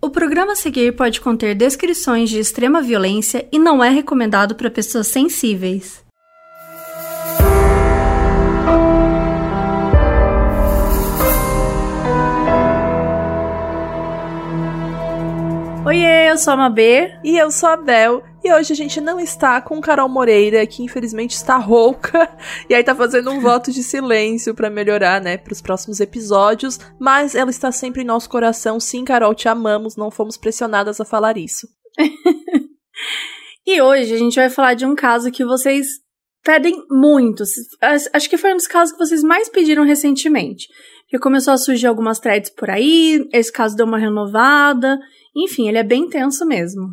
O programa a seguir pode conter descrições de extrema violência e não é recomendado para pessoas sensíveis. Eu sou a Mabê. E eu sou a Bel. E hoje a gente não está com Carol Moreira, que infelizmente está rouca. E aí tá fazendo um voto de silêncio para melhorar, né, pros próximos episódios. Mas ela está sempre em nosso coração. Sim, Carol, te amamos. Não fomos pressionadas a falar isso. e hoje a gente vai falar de um caso que vocês pedem muito. Acho que foi um dos casos que vocês mais pediram recentemente. Que começou a surgir algumas threads por aí, esse caso deu uma renovada. Enfim, ele é bem tenso mesmo.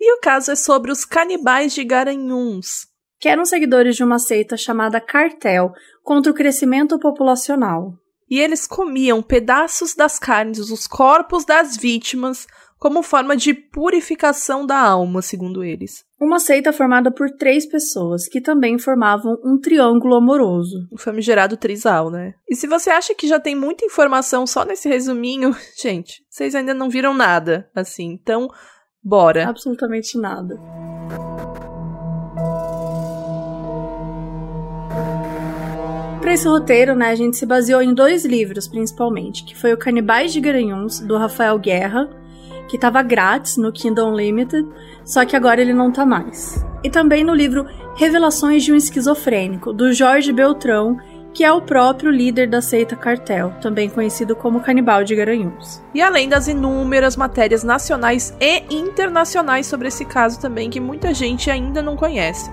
E o caso é sobre os canibais de Garanhuns, que eram seguidores de uma seita chamada Cartel contra o crescimento populacional. E eles comiam pedaços das carnes dos corpos das vítimas como forma de purificação da alma, segundo eles. Uma seita formada por três pessoas, que também formavam um triângulo amoroso. O famigerado trisal, né? E se você acha que já tem muita informação só nesse resuminho, gente, vocês ainda não viram nada, assim. Então, Bora. Absolutamente nada. Para esse roteiro, né, a gente se baseou em dois livros, principalmente, que foi o Canibais de Garanhuns, do Rafael Guerra, que estava grátis no Kindle Unlimited, só que agora ele não tá mais. E também no livro Revelações de um Esquizofrênico, do Jorge Beltrão, que é o próprio líder da seita Cartel, também conhecido como Canibal de Garanhuns. E além das inúmeras matérias nacionais e internacionais sobre esse caso também que muita gente ainda não conhece.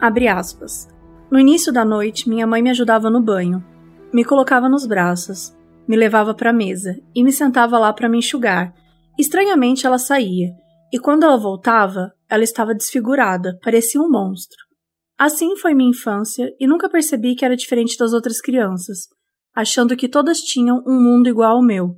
Abre aspas. No início da noite, minha mãe me ajudava no banho, me colocava nos braços, me levava para a mesa e me sentava lá para me enxugar. Estranhamente ela saía, e quando ela voltava, ela estava desfigurada, parecia um monstro. Assim foi minha infância e nunca percebi que era diferente das outras crianças, achando que todas tinham um mundo igual ao meu.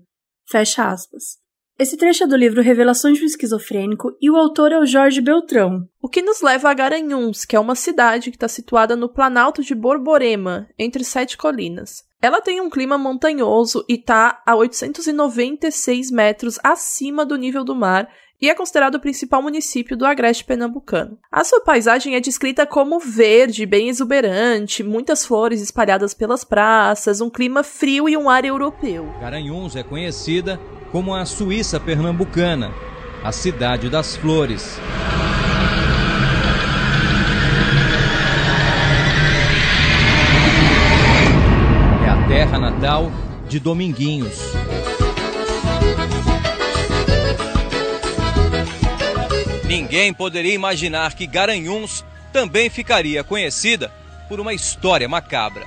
Fecha aspas. Esse trecho é do livro Revelações de um Esquizofrênico e o autor é o Jorge Beltrão. O que nos leva a Garanhuns, que é uma cidade que está situada no planalto de Borborema, entre sete colinas. Ela tem um clima montanhoso e está a 896 metros acima do nível do mar e é considerado o principal município do agreste pernambucano. A sua paisagem é descrita como verde, bem exuberante, muitas flores espalhadas pelas praças, um clima frio e um ar europeu. Garanhuns é conhecida como a Suíça pernambucana, a cidade das flores. É a terra natal de Dominguinhos. Ninguém poderia imaginar que Garanhuns também ficaria conhecida por uma história macabra.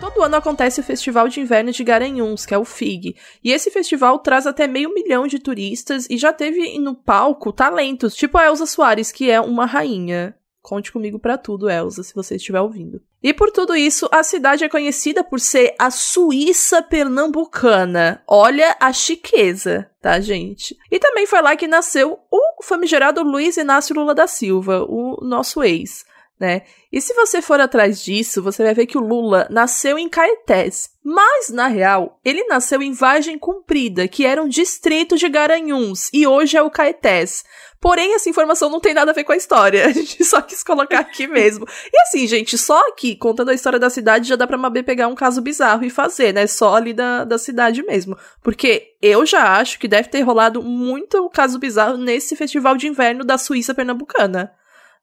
Todo ano acontece o Festival de Inverno de Garanhuns, que é o FIG. E esse festival traz até meio milhão de turistas e já teve no palco talentos, tipo a Elsa Soares, que é uma rainha. Conte comigo para tudo, Elsa, se você estiver ouvindo. E por tudo isso, a cidade é conhecida por ser a Suíça pernambucana. Olha a chiqueza, tá, gente? E também foi lá que nasceu o famigerado Luiz Inácio Lula da Silva, o nosso ex né? E se você for atrás disso, você vai ver que o Lula nasceu em Caetés, mas na real, ele nasceu em Vargem Comprida, que era um distrito de Garanhuns, e hoje é o Caetés. Porém, essa informação não tem nada a ver com a história. A gente só quis colocar aqui mesmo. E assim, gente, só aqui, contando a história da cidade, já dá pra Mabê pegar um caso bizarro e fazer, né? Só ali da, da cidade mesmo. Porque eu já acho que deve ter rolado muito caso bizarro nesse festival de inverno da Suíça pernambucana.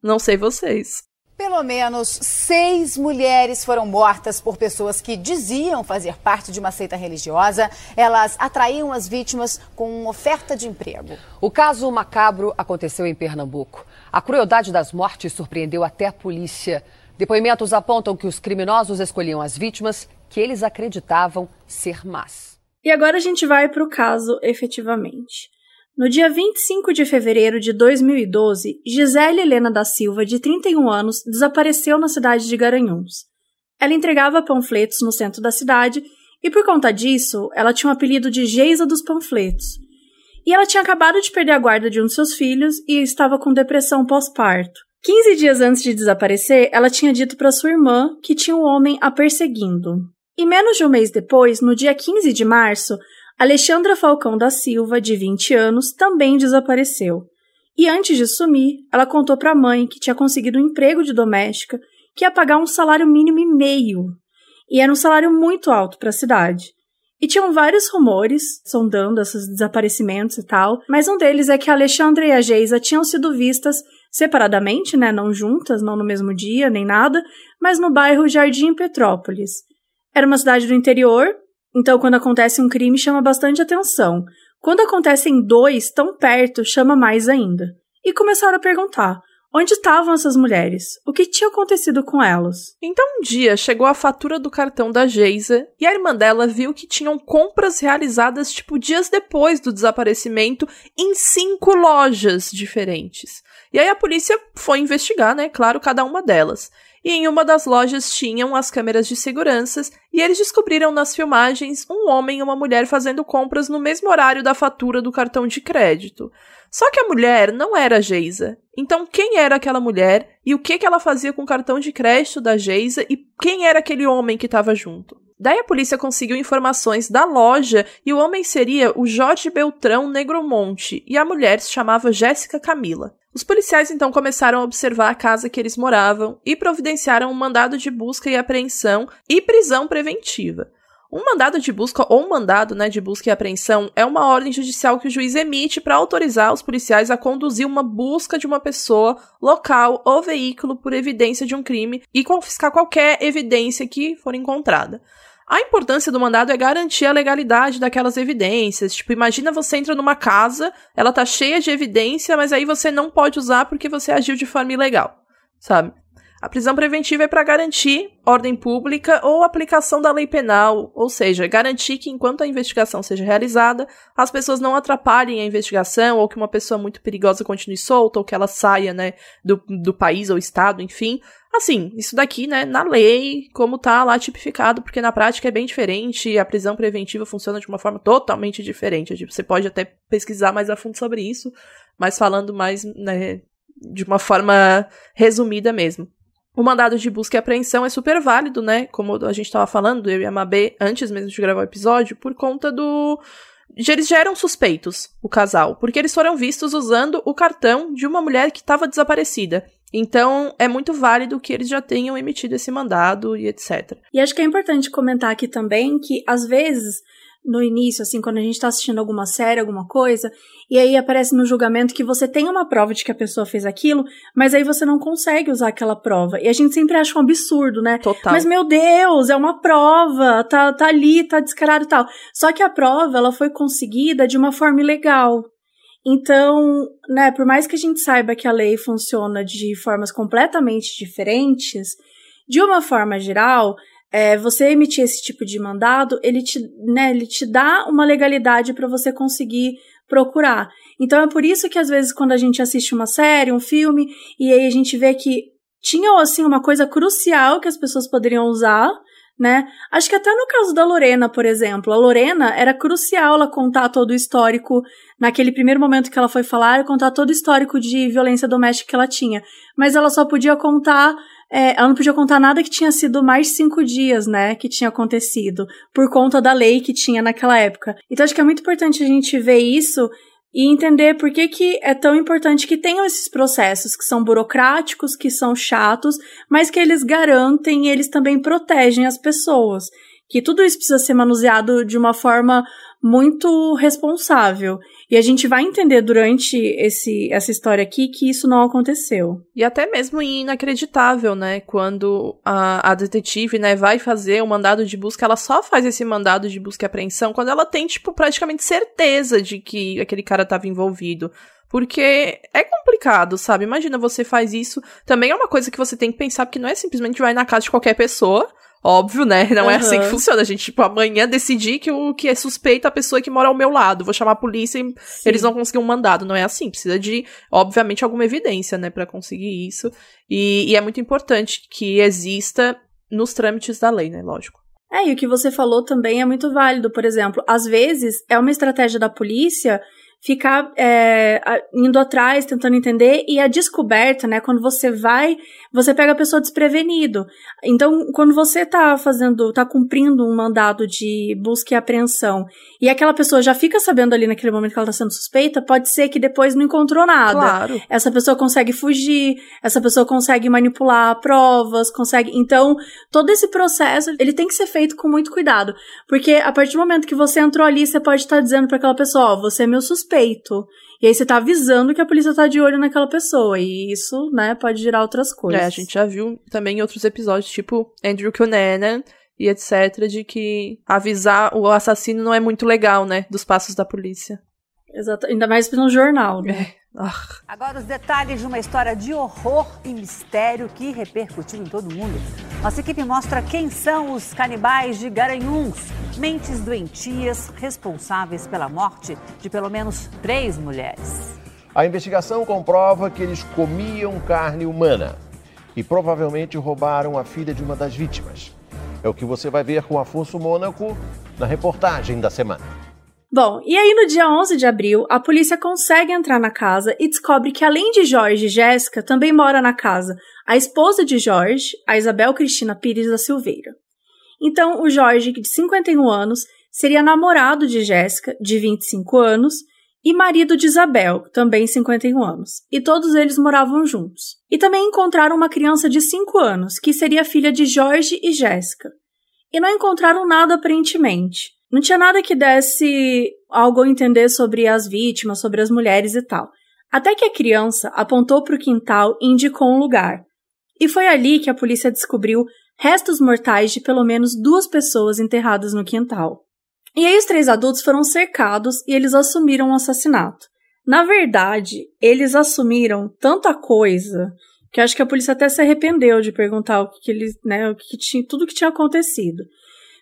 Não sei vocês. Pelo menos seis mulheres foram mortas por pessoas que diziam fazer parte de uma seita religiosa. Elas atraíam as vítimas com oferta de emprego. O caso macabro aconteceu em Pernambuco. A crueldade das mortes surpreendeu até a polícia. Depoimentos apontam que os criminosos escolhiam as vítimas que eles acreditavam ser más. E agora a gente vai para o caso efetivamente. No dia 25 de fevereiro de 2012, Gisele Helena da Silva, de 31 anos, desapareceu na cidade de Garanhuns. Ela entregava panfletos no centro da cidade e, por conta disso, ela tinha o um apelido de Geisa dos Panfletos. E ela tinha acabado de perder a guarda de um de seus filhos e estava com depressão pós-parto. 15 dias antes de desaparecer, ela tinha dito para sua irmã que tinha um homem a perseguindo. E menos de um mês depois, no dia 15 de março, Alexandra Falcão da Silva, de 20 anos, também desapareceu. E antes de sumir, ela contou para a mãe que tinha conseguido um emprego de doméstica que ia pagar um salário mínimo e meio. E era um salário muito alto para a cidade. E tinham vários rumores sondando esses desaparecimentos e tal, mas um deles é que a Alexandra e a Geisa tinham sido vistas separadamente, né, não juntas, não no mesmo dia, nem nada, mas no bairro Jardim Petrópolis. Era uma cidade do interior, então quando acontece um crime chama bastante atenção. Quando acontecem dois tão perto, chama mais ainda. E começaram a perguntar: onde estavam essas mulheres? O que tinha acontecido com elas? Então um dia chegou a fatura do cartão da Geisa e a irmã dela viu que tinham compras realizadas tipo dias depois do desaparecimento em cinco lojas diferentes. E aí a polícia foi investigar, né? Claro, cada uma delas. E em uma das lojas tinham as câmeras de seguranças e eles descobriram nas filmagens um homem e uma mulher fazendo compras no mesmo horário da fatura do cartão de crédito. Só que a mulher não era a Geisa. Então, quem era aquela mulher e o que, que ela fazia com o cartão de crédito da Geisa e quem era aquele homem que estava junto? Daí a polícia conseguiu informações da loja e o homem seria o Jorge Beltrão Negromonte e a mulher se chamava Jéssica Camila. Os policiais então começaram a observar a casa que eles moravam e providenciaram um mandado de busca e apreensão e prisão preventiva. Um mandado de busca ou um mandado né, de busca e apreensão é uma ordem judicial que o juiz emite para autorizar os policiais a conduzir uma busca de uma pessoa, local ou veículo por evidência de um crime e confiscar qualquer evidência que for encontrada. A importância do mandado é garantir a legalidade daquelas evidências. Tipo, imagina você entra numa casa, ela tá cheia de evidência, mas aí você não pode usar porque você agiu de forma ilegal, sabe? A prisão preventiva é para garantir ordem pública ou aplicação da lei penal, ou seja, garantir que enquanto a investigação seja realizada, as pessoas não atrapalhem a investigação ou que uma pessoa muito perigosa continue solta ou que ela saia, né, do, do país ou estado, enfim. Assim, isso daqui, né, na lei, como tá lá tipificado, porque na prática é bem diferente, a prisão preventiva funciona de uma forma totalmente diferente. Você pode até pesquisar mais a fundo sobre isso, mas falando mais, né, de uma forma resumida mesmo. O mandado de busca e apreensão é super válido, né? Como a gente estava falando, eu e a Mabê, antes mesmo de gravar o episódio, por conta do. Eles já eram suspeitos, o casal, porque eles foram vistos usando o cartão de uma mulher que estava desaparecida. Então, é muito válido que eles já tenham emitido esse mandado e etc. E acho que é importante comentar aqui também que, às vezes, no início, assim, quando a gente tá assistindo alguma série, alguma coisa, e aí aparece no julgamento que você tem uma prova de que a pessoa fez aquilo, mas aí você não consegue usar aquela prova. E a gente sempre acha um absurdo, né? Total. Mas, meu Deus, é uma prova, tá, tá ali, tá descarado e tal. Só que a prova, ela foi conseguida de uma forma ilegal. Então, né, por mais que a gente saiba que a lei funciona de formas completamente diferentes, de uma forma geral, é, você emitir esse tipo de mandado, ele te, né, ele te dá uma legalidade para você conseguir procurar. Então é por isso que às vezes quando a gente assiste uma série, um filme, e aí a gente vê que tinha assim uma coisa crucial que as pessoas poderiam usar, né? Acho que até no caso da Lorena, por exemplo, a Lorena era crucial ela contar todo o histórico naquele primeiro momento que ela foi falar, contar todo o histórico de violência doméstica que ela tinha, mas ela só podia contar é, ela não podia contar nada que tinha sido mais cinco dias, né, que tinha acontecido, por conta da lei que tinha naquela época. Então acho que é muito importante a gente ver isso e entender por que, que é tão importante que tenham esses processos que são burocráticos, que são chatos, mas que eles garantem e eles também protegem as pessoas. Que tudo isso precisa ser manuseado de uma forma muito responsável. E a gente vai entender durante esse, essa história aqui que isso não aconteceu. E até mesmo inacreditável, né? Quando a, a detetive, né, vai fazer o mandado de busca, ela só faz esse mandado de busca e apreensão quando ela tem, tipo, praticamente certeza de que aquele cara estava envolvido. Porque é complicado, sabe? Imagina você faz isso. Também é uma coisa que você tem que pensar, porque não é simplesmente vai na casa de qualquer pessoa Óbvio, né? Não uhum. é assim que funciona. A gente, tipo, amanhã decidir que o que é suspeita a pessoa que mora ao meu lado. Vou chamar a polícia e Sim. eles vão conseguir um mandado. Não é assim. Precisa de, obviamente, alguma evidência, né, para conseguir isso. E, e é muito importante que exista nos trâmites da lei, né? Lógico. É, e o que você falou também é muito válido. Por exemplo, às vezes é uma estratégia da polícia ficar é, indo atrás, tentando entender, e a descoberta, né, quando você vai, você pega a pessoa desprevenido. Então, quando você tá fazendo, tá cumprindo um mandado de busca e apreensão, e aquela pessoa já fica sabendo ali naquele momento que ela tá sendo suspeita, pode ser que depois não encontrou nada. Claro. Essa pessoa consegue fugir, essa pessoa consegue manipular provas, consegue. Então, todo esse processo, ele tem que ser feito com muito cuidado. Porque a partir do momento que você entrou ali, você pode estar tá dizendo para aquela pessoa, ó, oh, você é meu suspeito. E aí você tá avisando que a polícia tá de olho naquela pessoa. E isso, né, pode gerar outras coisas. É, a gente já viu também em outros episódios, tipo Andrew Cunanan e etc., de que avisar o assassino não é muito legal, né? Dos passos da polícia. Exato, ainda mais no jornal, né? É. Ah. Agora os detalhes de uma história de horror e mistério que repercutiu em todo mundo. Nossa equipe mostra quem são os canibais de Garanhuns, mentes doentias responsáveis pela morte de pelo menos três mulheres. A investigação comprova que eles comiam carne humana e provavelmente roubaram a filha de uma das vítimas. É o que você vai ver com Afonso Mônaco na reportagem da semana. Bom, e aí no dia 11 de abril, a polícia consegue entrar na casa e descobre que além de Jorge e Jéssica, também mora na casa a esposa de Jorge, a Isabel Cristina Pires da Silveira. Então, o Jorge, de 51 anos, seria namorado de Jéssica, de 25 anos, e marido de Isabel, também 51 anos, e todos eles moravam juntos. E também encontraram uma criança de 5 anos, que seria filha de Jorge e Jéssica. E não encontraram nada aparentemente. Não tinha nada que desse algo a entender sobre as vítimas, sobre as mulheres e tal. Até que a criança apontou para o quintal e indicou um lugar. E foi ali que a polícia descobriu restos mortais de pelo menos duas pessoas enterradas no quintal. E aí os três adultos foram cercados e eles assumiram o assassinato. Na verdade, eles assumiram tanta coisa que acho que a polícia até se arrependeu de perguntar o que, que eles, né, o que tinha, tudo que tinha acontecido.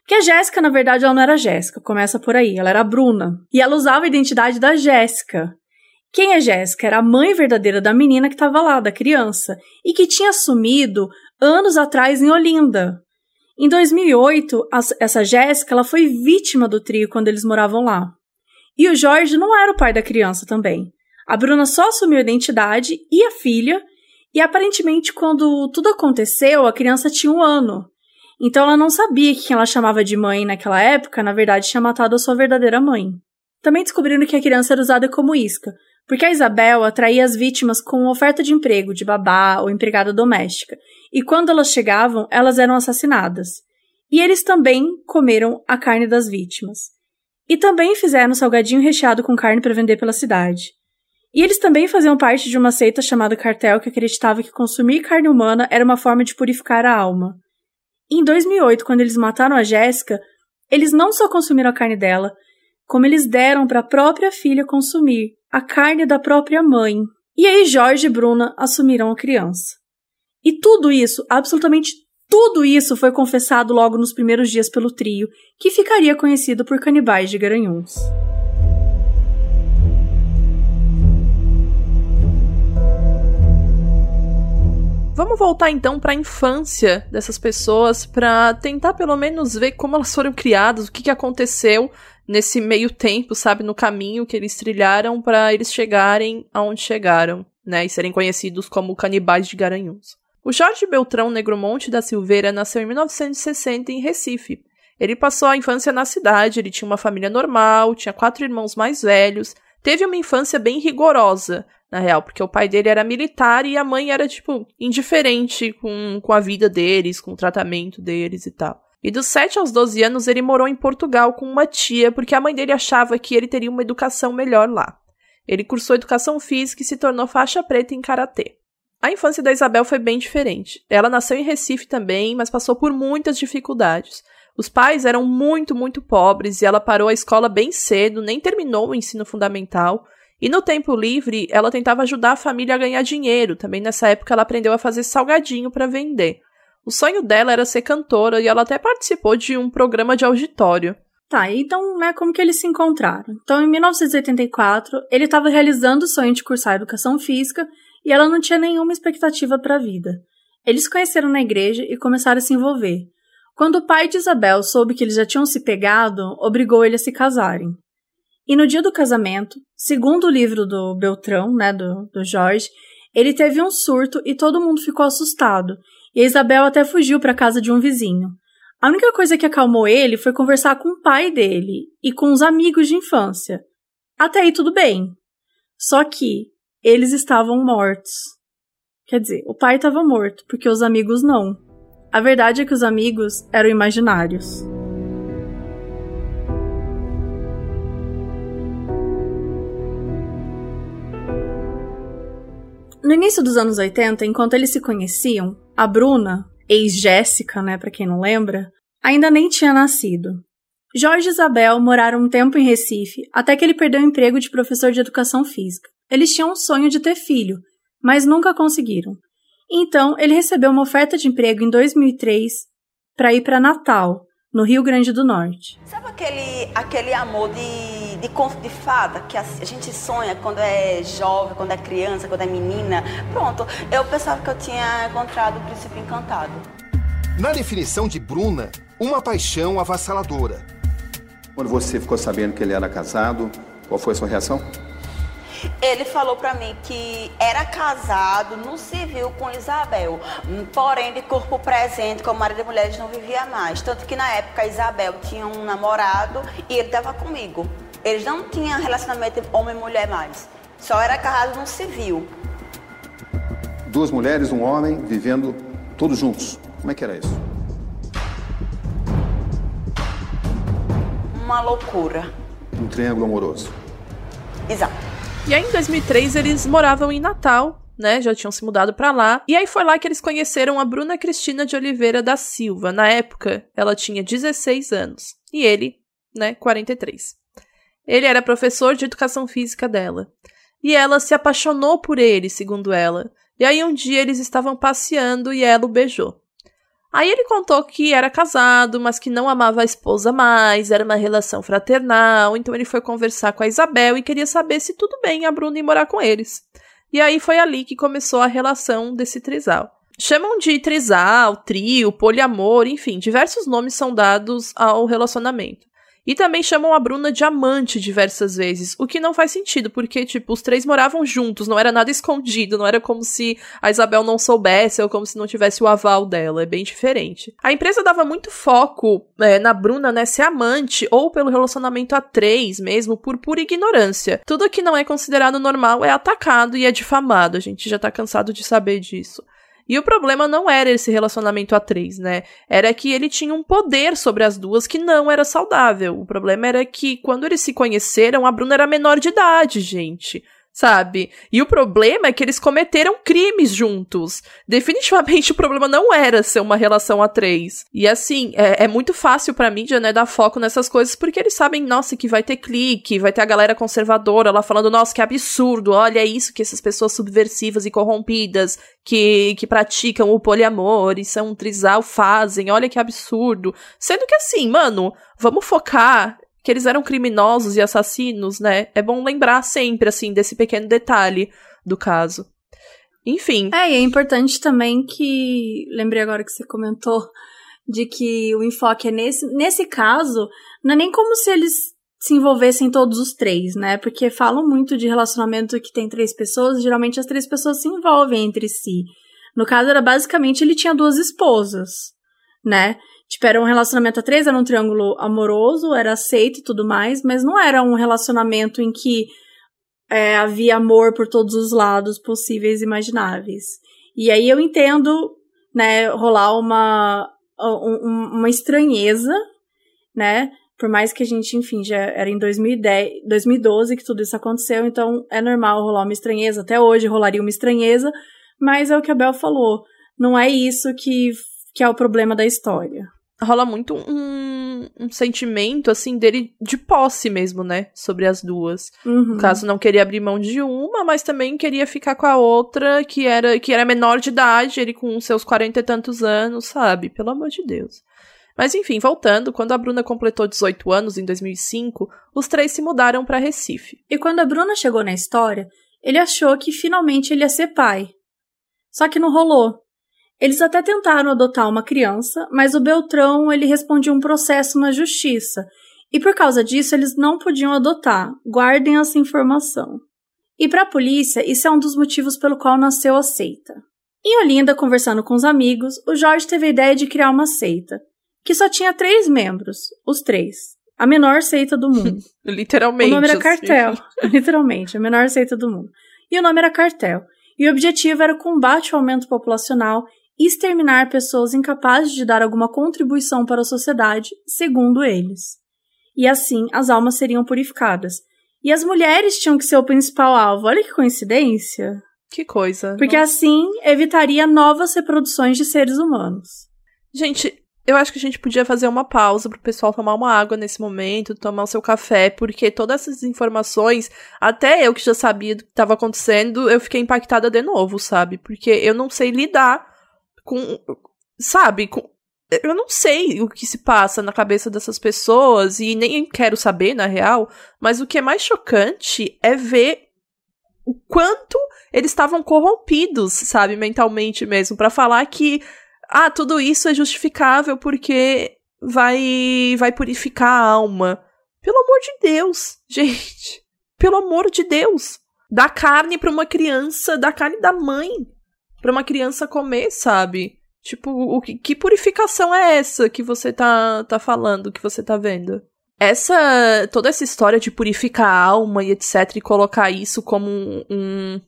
Porque a Jéssica, na verdade, ela não era Jéssica, começa por aí, ela era a Bruna. E ela usava a identidade da Jéssica. Quem é Jéssica? Era a mãe verdadeira da menina que estava lá, da criança, e que tinha sumido anos atrás em Olinda. Em 2008, essa Jéssica ela foi vítima do trio quando eles moravam lá. E o Jorge não era o pai da criança também. A Bruna só assumiu a identidade e a filha, e aparentemente, quando tudo aconteceu, a criança tinha um ano. Então ela não sabia que quem ela chamava de mãe naquela época, na verdade, tinha matado a sua verdadeira mãe. Também descobriram que a criança era usada como isca, porque a Isabel atraía as vítimas com oferta de emprego de babá ou empregada doméstica, e quando elas chegavam, elas eram assassinadas. E eles também comeram a carne das vítimas. E também fizeram salgadinho recheado com carne para vender pela cidade. E eles também faziam parte de uma seita chamada Cartel que acreditava que consumir carne humana era uma forma de purificar a alma. Em 2008, quando eles mataram a Jéssica, eles não só consumiram a carne dela, como eles deram para a própria filha consumir a carne da própria mãe. E aí Jorge e Bruna assumiram a criança. E tudo isso, absolutamente tudo isso foi confessado logo nos primeiros dias pelo trio, que ficaria conhecido por canibais de Garanhuns. Vamos voltar então para a infância dessas pessoas para tentar pelo menos ver como elas foram criadas, o que, que aconteceu nesse meio tempo, sabe, no caminho que eles trilharam para eles chegarem aonde chegaram, né, e serem conhecidos como canibais de Garanhuns. O Jorge Beltrão Negromonte da Silveira nasceu em 1960 em Recife. Ele passou a infância na cidade, ele tinha uma família normal, tinha quatro irmãos mais velhos, teve uma infância bem rigorosa, na real, porque o pai dele era militar e a mãe era, tipo, indiferente com, com a vida deles, com o tratamento deles e tal. E dos 7 aos 12 anos ele morou em Portugal com uma tia, porque a mãe dele achava que ele teria uma educação melhor lá. Ele cursou educação física e se tornou faixa preta em karatê. A infância da Isabel foi bem diferente. Ela nasceu em Recife também, mas passou por muitas dificuldades. Os pais eram muito, muito pobres e ela parou a escola bem cedo, nem terminou o ensino fundamental. E no tempo livre, ela tentava ajudar a família a ganhar dinheiro. Também nessa época ela aprendeu a fazer salgadinho para vender. O sonho dela era ser cantora e ela até participou de um programa de auditório. Tá, então, né, como que eles se encontraram? Então, em 1984, ele estava realizando o sonho de cursar educação física e ela não tinha nenhuma expectativa para a vida. Eles se conheceram na igreja e começaram a se envolver. Quando o pai de Isabel soube que eles já tinham se pegado, obrigou ele a se casarem. E no dia do casamento, segundo o livro do Beltrão, né, do, do Jorge, ele teve um surto e todo mundo ficou assustado. E a Isabel até fugiu para casa de um vizinho. A única coisa que acalmou ele foi conversar com o pai dele e com os amigos de infância. Até aí tudo bem. Só que eles estavam mortos. Quer dizer, o pai estava morto, porque os amigos não. A verdade é que os amigos eram imaginários. No início dos anos 80, enquanto eles se conheciam, a Bruna, ex-Jéssica, né, para quem não lembra, ainda nem tinha nascido. Jorge e Isabel moraram um tempo em Recife, até que ele perdeu o emprego de professor de educação física. Eles tinham um sonho de ter filho, mas nunca conseguiram. Então, ele recebeu uma oferta de emprego em 2003 para ir para Natal, no Rio Grande do Norte. Sabe aquele, aquele amor de, de conto de fada que a, a, gente sonha quando é jovem, quando é criança, quando é menina? Pronto, eu pensava que eu tinha encontrado o príncipe encantado. Na definição de Bruna, uma paixão avassaladora. Quando você ficou sabendo que ele era casado, qual foi a sua reação? Ele falou para mim que era casado no civil com Isabel, porém de corpo presente, como marido e mulheres não vivia mais. Tanto que na época Isabel tinha um namorado e ele estava comigo. Eles não tinham relacionamento homem e mulher mais. Só era casado no civil. Duas mulheres, um homem, vivendo todos juntos. Como é que era isso? Uma loucura. Um triângulo amoroso. Exato. E aí, em 2003, eles moravam em Natal, né? Já tinham se mudado para lá. E aí foi lá que eles conheceram a Bruna Cristina de Oliveira da Silva. Na época, ela tinha 16 anos. E ele, né, 43. Ele era professor de educação física dela. E ela se apaixonou por ele, segundo ela. E aí um dia eles estavam passeando e ela o beijou. Aí ele contou que era casado, mas que não amava a esposa mais, era uma relação fraternal, então ele foi conversar com a Isabel e queria saber se tudo bem a Bruna ir morar com eles. E aí foi ali que começou a relação desse trisal. Chamam de trisal, trio, poliamor, enfim, diversos nomes são dados ao relacionamento. E também chamam a Bruna de amante diversas vezes, o que não faz sentido, porque, tipo, os três moravam juntos, não era nada escondido, não era como se a Isabel não soubesse ou como se não tivesse o aval dela, é bem diferente. A empresa dava muito foco é, na Bruna, né, ser amante ou pelo relacionamento a três mesmo, por pura ignorância. Tudo que não é considerado normal é atacado e é difamado, a gente já tá cansado de saber disso. E o problema não era esse relacionamento a três, né? Era que ele tinha um poder sobre as duas que não era saudável. O problema era que quando eles se conheceram, a Bruna era menor de idade, gente sabe? E o problema é que eles cometeram crimes juntos. Definitivamente o problema não era ser uma relação a três. E assim, é, é muito fácil pra mídia, né, dar foco nessas coisas, porque eles sabem, nossa, que vai ter clique, vai ter a galera conservadora lá falando, nossa, que absurdo, olha isso que essas pessoas subversivas e corrompidas que, que praticam o poliamor e são um trisal fazem, olha que absurdo. Sendo que assim, mano, vamos focar que eles eram criminosos e assassinos, né? É bom lembrar sempre, assim, desse pequeno detalhe do caso. Enfim. É, e é importante também que. Lembrei agora que você comentou de que o enfoque é nesse. Nesse caso, não é nem como se eles se envolvessem todos os três, né? Porque falam muito de relacionamento que tem três pessoas, geralmente as três pessoas se envolvem entre si. No caso, era basicamente ele tinha duas esposas, né? Tipo, era um relacionamento a três, era um triângulo amoroso, era aceito e tudo mais, mas não era um relacionamento em que é, havia amor por todos os lados possíveis e imagináveis. E aí eu entendo, né, rolar uma, um, uma estranheza, né, por mais que a gente, enfim, já era em 2010, 2012 que tudo isso aconteceu, então é normal rolar uma estranheza, até hoje rolaria uma estranheza, mas é o que a Bel falou, não é isso que, que é o problema da história rola muito um, um, sentimento, assim, dele de posse mesmo, né? Sobre as duas. Uhum. No caso, não queria abrir mão de uma, mas também queria ficar com a outra, que era, que era menor de idade, ele com seus quarenta e tantos anos, sabe? Pelo amor de Deus. Mas enfim, voltando, quando a Bruna completou 18 anos, em 2005, os três se mudaram para Recife. E quando a Bruna chegou na história, ele achou que finalmente ele ia ser pai. Só que não rolou. Eles até tentaram adotar uma criança, mas o Beltrão ele respondia um processo na justiça. E por causa disso, eles não podiam adotar. Guardem essa informação. E para a polícia, isso é um dos motivos pelo qual nasceu a seita. Em Olinda, conversando com os amigos, o Jorge teve a ideia de criar uma seita, que só tinha três membros, os três. A menor seita do mundo. Literalmente. O nome era assim. Cartel. Literalmente, a menor seita do mundo. E o nome era Cartel. E o objetivo era o combate ao aumento populacional exterminar pessoas incapazes de dar alguma contribuição para a sociedade, segundo eles. E assim, as almas seriam purificadas. E as mulheres tinham que ser o principal alvo. Olha que coincidência. Que coisa. Porque Nossa. assim evitaria novas reproduções de seres humanos. Gente, eu acho que a gente podia fazer uma pausa pro pessoal tomar uma água nesse momento, tomar o seu café, porque todas essas informações, até eu que já sabia do que estava acontecendo, eu fiquei impactada de novo, sabe? Porque eu não sei lidar com. Sabe? Com, eu não sei o que se passa na cabeça dessas pessoas e nem quero saber, na real, mas o que é mais chocante é ver o quanto eles estavam corrompidos, sabe, mentalmente mesmo, para falar que ah, tudo isso é justificável porque vai vai purificar a alma. Pelo amor de Deus, gente. Pelo amor de Deus. Dá carne para uma criança, dá carne da mãe para uma criança comer, sabe? Tipo, o que, que purificação é essa que você tá, tá falando, que você tá vendo? Essa. toda essa história de purificar a alma e etc, e colocar isso como um. um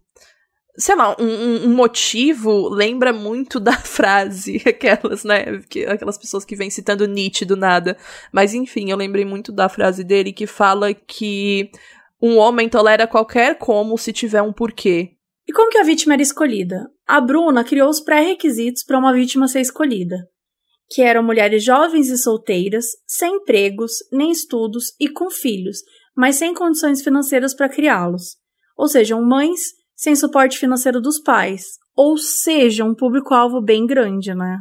sei lá, um, um, motivo lembra muito da frase, aquelas, né? Que, aquelas pessoas que vêm citando Nietzsche do nada. Mas enfim, eu lembrei muito da frase dele que fala que um homem tolera qualquer como se tiver um porquê. E como que a vítima era escolhida? A Bruna criou os pré-requisitos para uma vítima ser escolhida, que eram mulheres jovens e solteiras, sem empregos, nem estudos e com filhos, mas sem condições financeiras para criá-los. Ou sejam, mães sem suporte financeiro dos pais, ou seja, um público-alvo bem grande, né?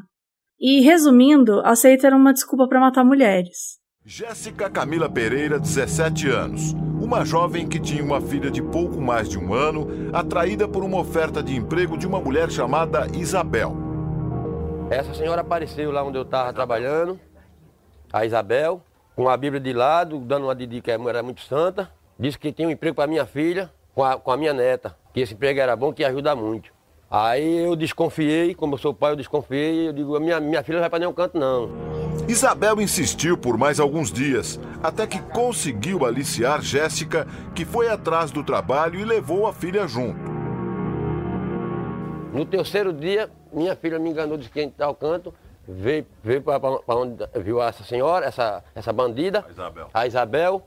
E resumindo, a era uma desculpa para matar mulheres. Jéssica Camila Pereira, 17 anos. Uma jovem que tinha uma filha de pouco mais de um ano, atraída por uma oferta de emprego de uma mulher chamada Isabel. Essa senhora apareceu lá onde eu estava trabalhando, a Isabel, com a Bíblia de lado, dando uma de que era muito santa. Disse que tinha um emprego para minha filha, com a, com a minha neta, que esse emprego era bom, que ia ajudar muito. Aí eu desconfiei, como eu sou pai, eu desconfiei, eu digo, minha, minha filha não vai para nenhum canto não. Isabel insistiu por mais alguns dias, até que conseguiu aliciar Jéssica, que foi atrás do trabalho e levou a filha junto. No terceiro dia, minha filha me enganou, disse que ia tal canto, veio, veio para onde viu essa senhora, essa, essa bandida, a Isabel. a Isabel.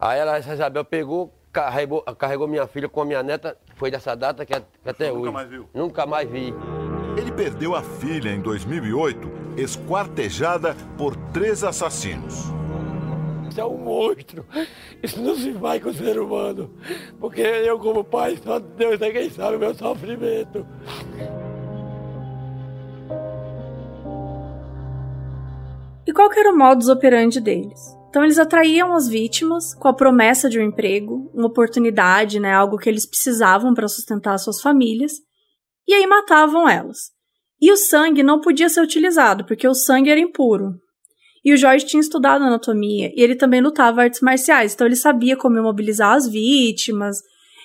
Aí ela, essa Isabel pegou, carregou, carregou minha filha com a minha neta, foi dessa data que, que até nunca hoje. mais viu? Nunca mais vi. Ele perdeu a filha em 2008, esquartejada por três assassinos. Isso é um monstro. Isso não se vai com o ser humano. Porque eu, como pai, só Deus é quem sabe o meu sofrimento. E qual que era o modus operandi deles? Então eles atraíam as vítimas com a promessa de um emprego, uma oportunidade, né, algo que eles precisavam para sustentar suas famílias, e aí matavam elas. E o sangue não podia ser utilizado, porque o sangue era impuro. E o Jorge tinha estudado anatomia e ele também lutava artes marciais, então ele sabia como imobilizar as vítimas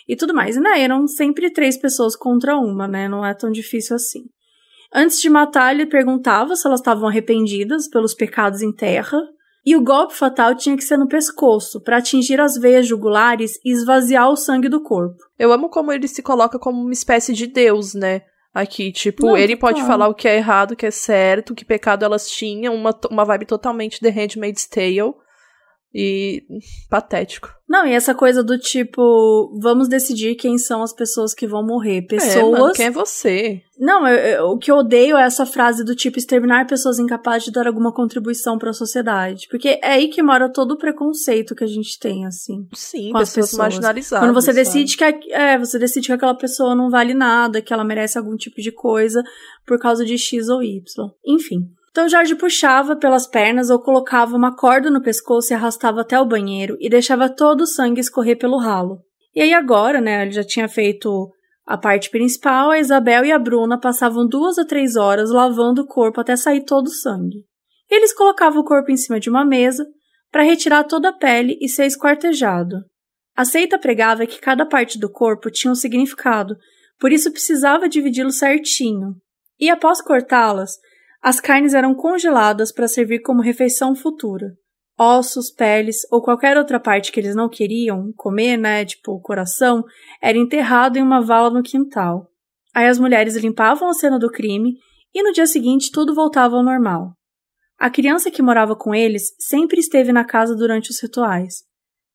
e tudo mais. E né, eram sempre três pessoas contra uma, né? Não é tão difícil assim. Antes de matar, ele perguntava se elas estavam arrependidas pelos pecados em terra. E o golpe fatal tinha que ser no pescoço, para atingir as veias jugulares e esvaziar o sangue do corpo. Eu amo como ele se coloca como uma espécie de deus, né? Aqui, tipo, Não, ele pode falar o que é errado, o que é certo, que pecado elas tinham, uma, uma vibe totalmente The Handmaid's Tale. E patético. Não, e essa coisa do tipo, vamos decidir quem são as pessoas que vão morrer. Pessoas. É, mano, quem é você? Não, eu- eu- o que eu odeio é essa frase do tipo exterminar pessoas incapazes de dar alguma contribuição para a sociedade. Porque é aí que mora todo o preconceito que a gente tem, assim. Sim, com as pessoas pessoas. marginalizadas. Quando você sabe? decide que, é, você decide que aquela pessoa não vale nada, que ela merece algum tipo de coisa por causa de X ou Y. Enfim. Então Jorge puxava pelas pernas ou colocava uma corda no pescoço e arrastava até o banheiro e deixava todo o sangue escorrer pelo ralo. E aí agora, né, ele já tinha feito a parte principal, a Isabel e a Bruna passavam duas a três horas lavando o corpo até sair todo o sangue. Eles colocavam o corpo em cima de uma mesa, para retirar toda a pele e ser esquartejado. A seita pregava que cada parte do corpo tinha um significado, por isso precisava dividi-lo certinho. E após cortá-las, as carnes eram congeladas para servir como refeição futura. Ossos, peles ou qualquer outra parte que eles não queriam comer, né, tipo o coração, era enterrado em uma vala no quintal. Aí as mulheres limpavam a cena do crime e no dia seguinte tudo voltava ao normal. A criança que morava com eles sempre esteve na casa durante os rituais.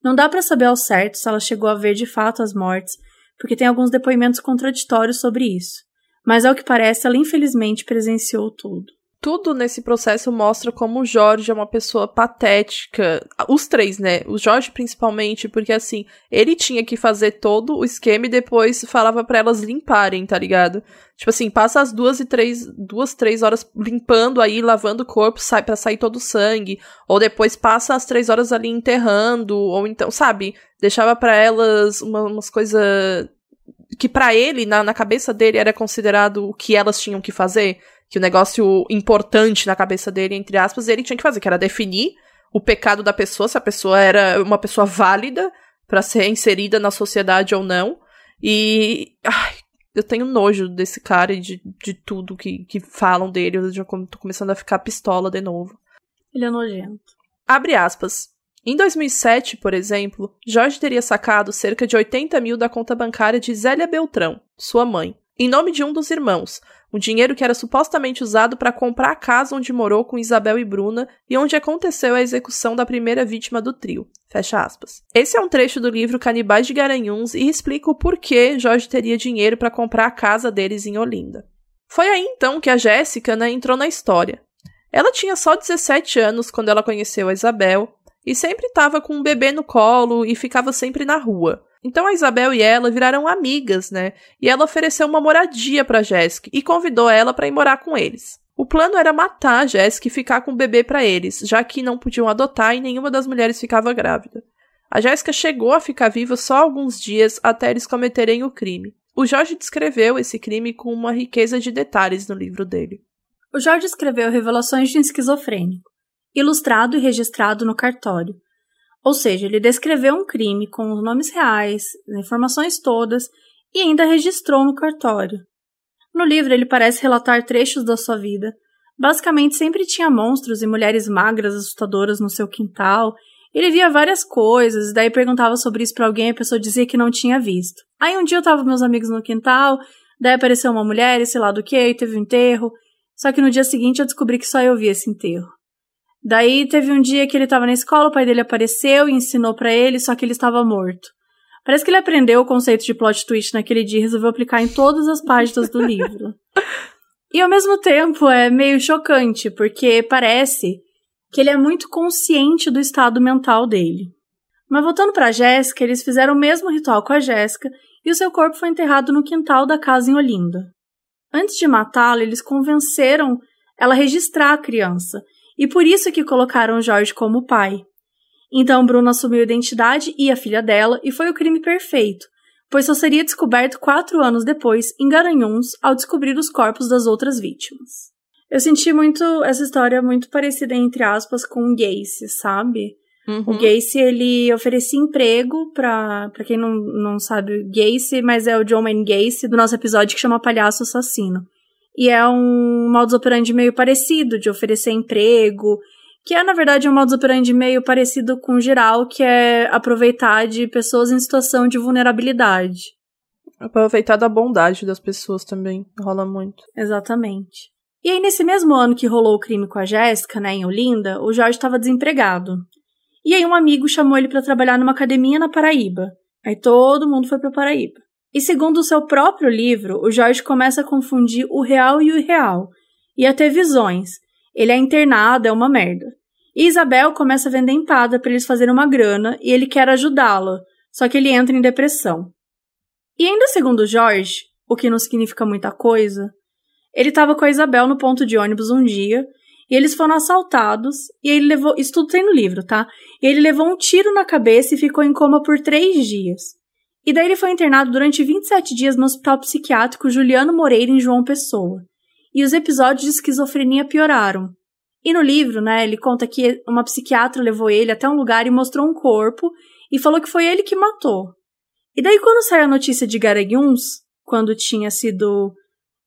Não dá para saber ao certo se ela chegou a ver de fato as mortes, porque tem alguns depoimentos contraditórios sobre isso. Mas ao que parece, ela infelizmente presenciou tudo tudo nesse processo mostra como o Jorge é uma pessoa patética. Os três, né? O Jorge principalmente, porque assim, ele tinha que fazer todo o esquema e depois falava para elas limparem, tá ligado? Tipo assim, passa as duas e três, duas, três horas limpando aí, lavando o corpo, sai para sair todo o sangue. Ou depois passa as três horas ali enterrando, ou então, sabe? Deixava para elas uma, umas coisas que para ele, na, na cabeça dele, era considerado o que elas tinham que fazer que o negócio importante na cabeça dele, entre aspas, ele tinha que fazer, que era definir o pecado da pessoa, se a pessoa era uma pessoa válida para ser inserida na sociedade ou não. E ai, eu tenho nojo desse cara e de, de tudo que, que falam dele. Eu já tô começando a ficar pistola de novo. Ele é nojento. Abre aspas. Em 2007, por exemplo, Jorge teria sacado cerca de 80 mil da conta bancária de Zélia Beltrão, sua mãe, em nome de um dos irmãos, o dinheiro que era supostamente usado para comprar a casa onde morou com Isabel e Bruna e onde aconteceu a execução da primeira vítima do trio. Fecha aspas. Esse é um trecho do livro Canibais de Garanhuns e explica o porquê Jorge teria dinheiro para comprar a casa deles em Olinda. Foi aí então que a Jéssica né, entrou na história. Ela tinha só 17 anos quando ela conheceu a Isabel e sempre estava com um bebê no colo e ficava sempre na rua. Então a Isabel e ela viraram amigas, né? E ela ofereceu uma moradia para Jéssica e convidou ela para ir morar com eles. O plano era matar Jéssica e ficar com o bebê para eles, já que não podiam adotar e nenhuma das mulheres ficava grávida. A Jéssica chegou a ficar viva só alguns dias até eles cometerem o crime. O Jorge descreveu esse crime com uma riqueza de detalhes no livro dele. O Jorge escreveu Revelações de um Esquizofrênico, ilustrado e registrado no cartório, ou seja, ele descreveu um crime com os nomes reais, as informações todas e ainda registrou no cartório. No livro, ele parece relatar trechos da sua vida. Basicamente, sempre tinha monstros e mulheres magras assustadoras no seu quintal. Ele via várias coisas, daí perguntava sobre isso para alguém e a pessoa dizia que não tinha visto. Aí um dia eu tava com meus amigos no quintal, daí apareceu uma mulher e sei lá do que, e teve um enterro. Só que no dia seguinte eu descobri que só eu via esse enterro. Daí teve um dia que ele estava na escola, o pai dele apareceu e ensinou para ele, só que ele estava morto. Parece que ele aprendeu o conceito de plot twist naquele dia e resolveu aplicar em todas as páginas do livro. E ao mesmo tempo é meio chocante, porque parece que ele é muito consciente do estado mental dele. Mas voltando para Jéssica, eles fizeram o mesmo ritual com a Jéssica e o seu corpo foi enterrado no quintal da casa em Olinda. Antes de matá-la, eles convenceram ela a registrar a criança e por isso que colocaram Jorge como pai. Então Bruno assumiu a identidade e a filha dela, e foi o crime perfeito, pois só seria descoberto quatro anos depois, em Garanhuns, ao descobrir os corpos das outras vítimas. Eu senti muito essa história muito parecida, entre aspas, com o Gacy, sabe? Uhum. O Gacy, ele oferecia emprego pra, pra quem não, não sabe o Gacy, mas é o John Wayne Gacy do nosso episódio que chama Palhaço Assassino. E é um modus operandi meio parecido, de oferecer emprego, que é, na verdade, um modus operandi meio parecido com geral, que é aproveitar de pessoas em situação de vulnerabilidade. Aproveitar da bondade das pessoas também, rola muito. Exatamente. E aí, nesse mesmo ano que rolou o crime com a Jéssica, né, em Olinda, o Jorge estava desempregado. E aí um amigo chamou ele para trabalhar numa academia na Paraíba. Aí todo mundo foi para Paraíba. E segundo o seu próprio livro, o Jorge começa a confundir o real e o irreal, e a ter visões. Ele é internado, é uma merda. E Isabel começa a vender empada para eles fazerem uma grana e ele quer ajudá-la, só que ele entra em depressão. E ainda segundo Jorge, o que não significa muita coisa, ele estava com a Isabel no ponto de ônibus um dia e eles foram assaltados e ele levou. Isso tudo tem no livro, tá? E ele levou um tiro na cabeça e ficou em coma por três dias. E daí ele foi internado durante 27 dias no Hospital Psiquiátrico Juliano Moreira, em João Pessoa. E os episódios de esquizofrenia pioraram. E no livro, né, ele conta que uma psiquiatra levou ele até um lugar e mostrou um corpo e falou que foi ele que matou. E daí, quando saiu a notícia de Garanhuns, quando tinha sido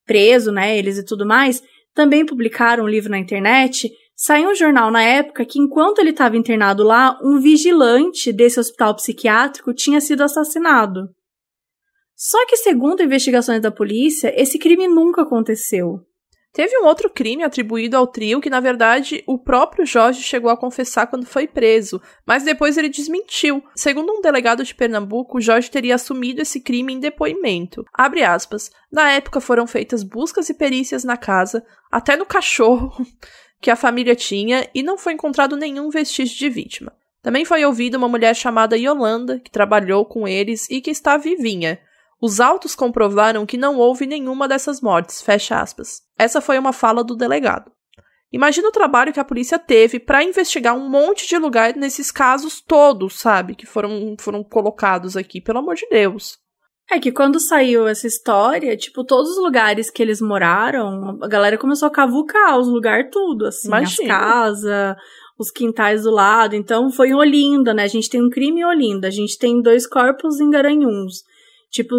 preso, né, eles e tudo mais, também publicaram um livro na internet. Saiu um jornal na época que, enquanto ele estava internado lá, um vigilante desse hospital psiquiátrico tinha sido assassinado. Só que, segundo investigações da polícia, esse crime nunca aconteceu. Teve um outro crime atribuído ao trio que, na verdade, o próprio Jorge chegou a confessar quando foi preso, mas depois ele desmentiu. Segundo um delegado de Pernambuco, Jorge teria assumido esse crime em depoimento. Abre aspas. Na época foram feitas buscas e perícias na casa, até no cachorro que a família tinha, e não foi encontrado nenhum vestígio de vítima. Também foi ouvida uma mulher chamada Yolanda, que trabalhou com eles e que está vivinha. Os autos comprovaram que não houve nenhuma dessas mortes, fecha aspas. Essa foi uma fala do delegado. Imagina o trabalho que a polícia teve para investigar um monte de lugar nesses casos todos, sabe? Que foram, foram colocados aqui, pelo amor de Deus. É que quando saiu essa história, tipo, todos os lugares que eles moraram, a galera começou a cavucar os lugares tudo, assim, Imagina. as casas, os quintais do lado. Então foi em Olinda, né? A gente tem um crime em Olinda, a gente tem dois corpos em Garanhuns. Tipo,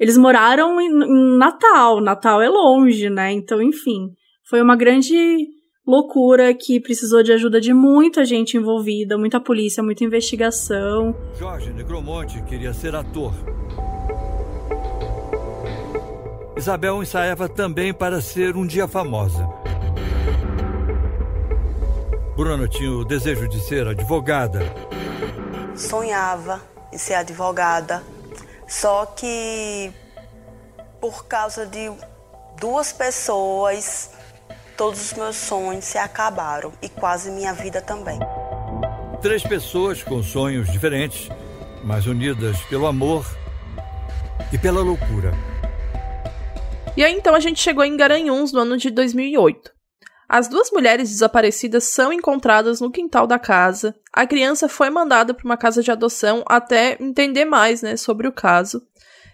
eles moraram em, em Natal, Natal é longe, né? Então, enfim, foi uma grande loucura que precisou de ajuda de muita gente envolvida, muita polícia, muita investigação. Jorge Negromonte queria ser ator. Isabel ensaiava também para ser um dia famosa. Bruna tinha o desejo de ser advogada. Sonhava em ser advogada, só que por causa de duas pessoas, todos os meus sonhos se acabaram e quase minha vida também. Três pessoas com sonhos diferentes, mas unidas pelo amor e pela loucura. E aí então a gente chegou em Garanhuns no ano de 2008. As duas mulheres desaparecidas são encontradas no quintal da casa. A criança foi mandada para uma casa de adoção até entender mais, né, sobre o caso.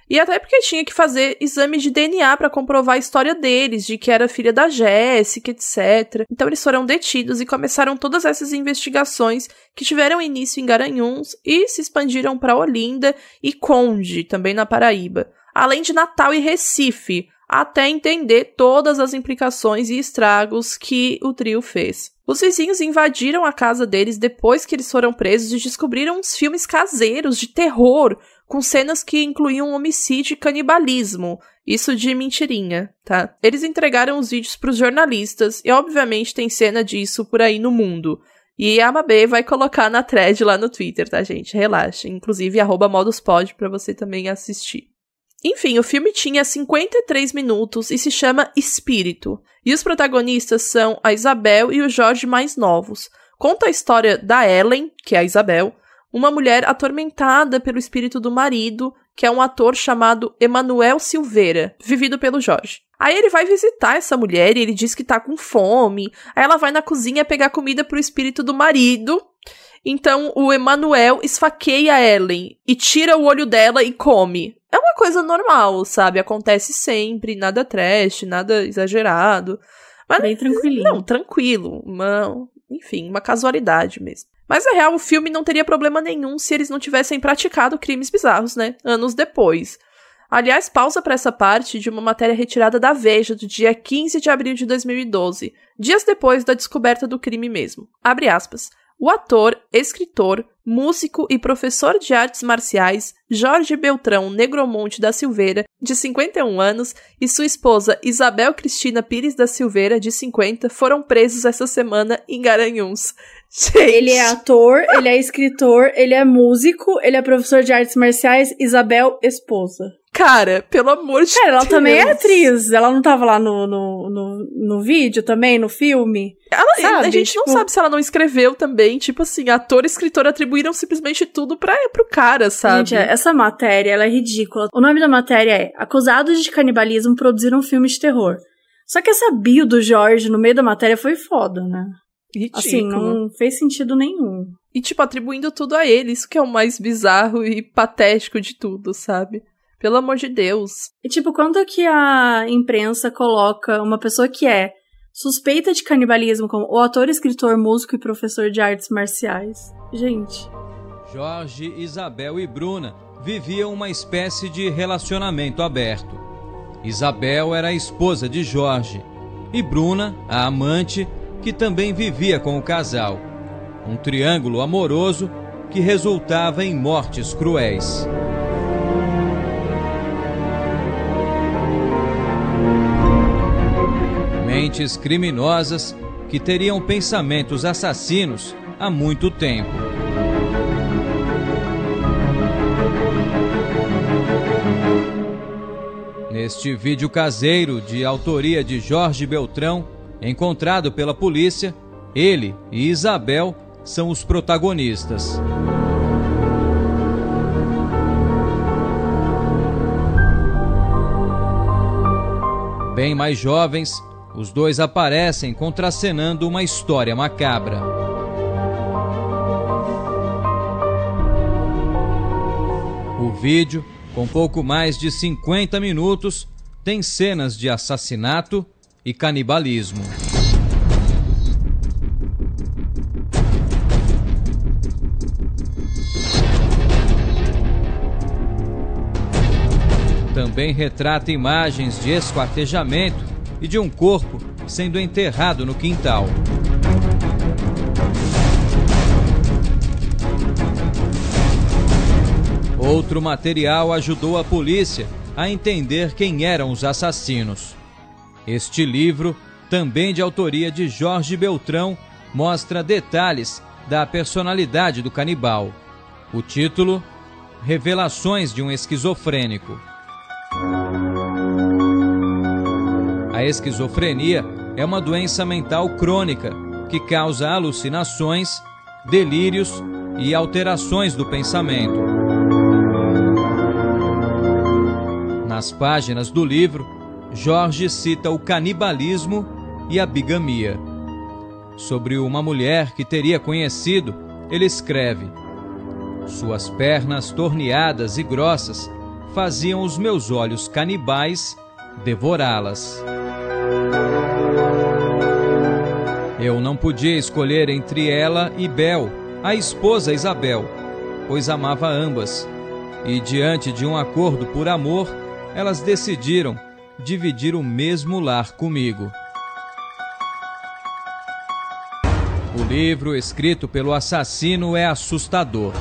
E até porque tinha que fazer exame de DNA para comprovar a história deles, de que era filha da Jéssica, etc. Então eles foram detidos e começaram todas essas investigações que tiveram início em Garanhuns e se expandiram para Olinda e Conde, também na Paraíba, além de Natal e Recife, até entender todas as implicações e estragos que o trio fez. Os vizinhos invadiram a casa deles depois que eles foram presos e descobriram uns filmes caseiros de terror com cenas que incluíam homicídio e canibalismo. Isso de mentirinha, tá? Eles entregaram os vídeos para os jornalistas e, obviamente, tem cena disso por aí no mundo. E a Mabê vai colocar na thread lá no Twitter, tá, gente? Relaxa. Inclusive, arroba moduspod pra você também assistir. Enfim, o filme tinha 53 minutos e se chama Espírito. E os protagonistas são a Isabel e o Jorge mais novos. Conta a história da Ellen, que é a Isabel, uma mulher atormentada pelo espírito do marido, que é um ator chamado Emanuel Silveira, vivido pelo Jorge. Aí ele vai visitar essa mulher e ele diz que tá com fome. Aí ela vai na cozinha pegar comida pro espírito do marido. Então o Emanuel esfaqueia Ellen e tira o olho dela e come. É uma coisa normal, sabe? Acontece sempre, nada trash, nada exagerado. Mas, Bem tranquilinho. Não, tranquilo. Uma, enfim, uma casualidade mesmo. Mas na real, o filme não teria problema nenhum se eles não tivessem praticado crimes bizarros, né? Anos depois. Aliás, pausa para essa parte de uma matéria retirada da Veja do dia 15 de abril de 2012, dias depois da descoberta do crime mesmo. Abre aspas. O ator, escritor, músico e professor de artes marciais Jorge Beltrão Negromonte da Silveira, de 51 anos, e sua esposa Isabel Cristina Pires da Silveira, de 50, foram presos essa semana em Garanhuns. Gente. Ele é ator, ele é escritor, ele é músico, ele é professor de artes marciais, Isabel, esposa. Cara, pelo amor de Cara, ela Deus. também é atriz. Ela não tava lá no, no, no, no vídeo também, no filme? Ela, Sabe, a gente não tipo- sabe se ela não escreveu também. Tipo assim, ator e escritor atribuíram simplesmente tudo pra, pro cara, sabe? Gente, essa matéria, ela é ridícula. O nome da matéria é Acusados de canibalismo produziram filme de terror. Só que essa bio do Jorge no meio da matéria foi foda, né? Ridículo. Assim, não fez sentido nenhum. E, tipo, atribuindo tudo a ele. Isso que é o mais bizarro e patético de tudo, sabe? Pelo amor de Deus. E tipo, quando que a imprensa coloca uma pessoa que é suspeita de canibalismo como o ator, escritor, músico e professor de artes marciais. Gente. Jorge, Isabel e Bruna viviam uma espécie de relacionamento aberto. Isabel era a esposa de Jorge e Bruna, a amante, que também vivia com o casal. Um triângulo amoroso que resultava em mortes cruéis. Mentes criminosas que teriam pensamentos assassinos há muito tempo. Neste vídeo caseiro de autoria de Jorge Beltrão, encontrado pela polícia, ele e Isabel são os protagonistas. Bem mais jovens, os dois aparecem contracenando uma história macabra. O vídeo, com pouco mais de 50 minutos, tem cenas de assassinato e canibalismo. Também retrata imagens de esquartejamento e de um corpo sendo enterrado no quintal. Outro material ajudou a polícia a entender quem eram os assassinos. Este livro, também de autoria de Jorge Beltrão, mostra detalhes da personalidade do canibal. O título: Revelações de um Esquizofrênico. A esquizofrenia é uma doença mental crônica que causa alucinações, delírios e alterações do pensamento. Nas páginas do livro, Jorge cita o canibalismo e a bigamia. Sobre uma mulher que teria conhecido, ele escreve: Suas pernas torneadas e grossas faziam os meus olhos canibais devorá-las. Eu não podia escolher entre ela e Bel, a esposa Isabel, pois amava ambas. E diante de um acordo por amor, elas decidiram dividir o mesmo lar comigo. O livro escrito pelo assassino é assustador.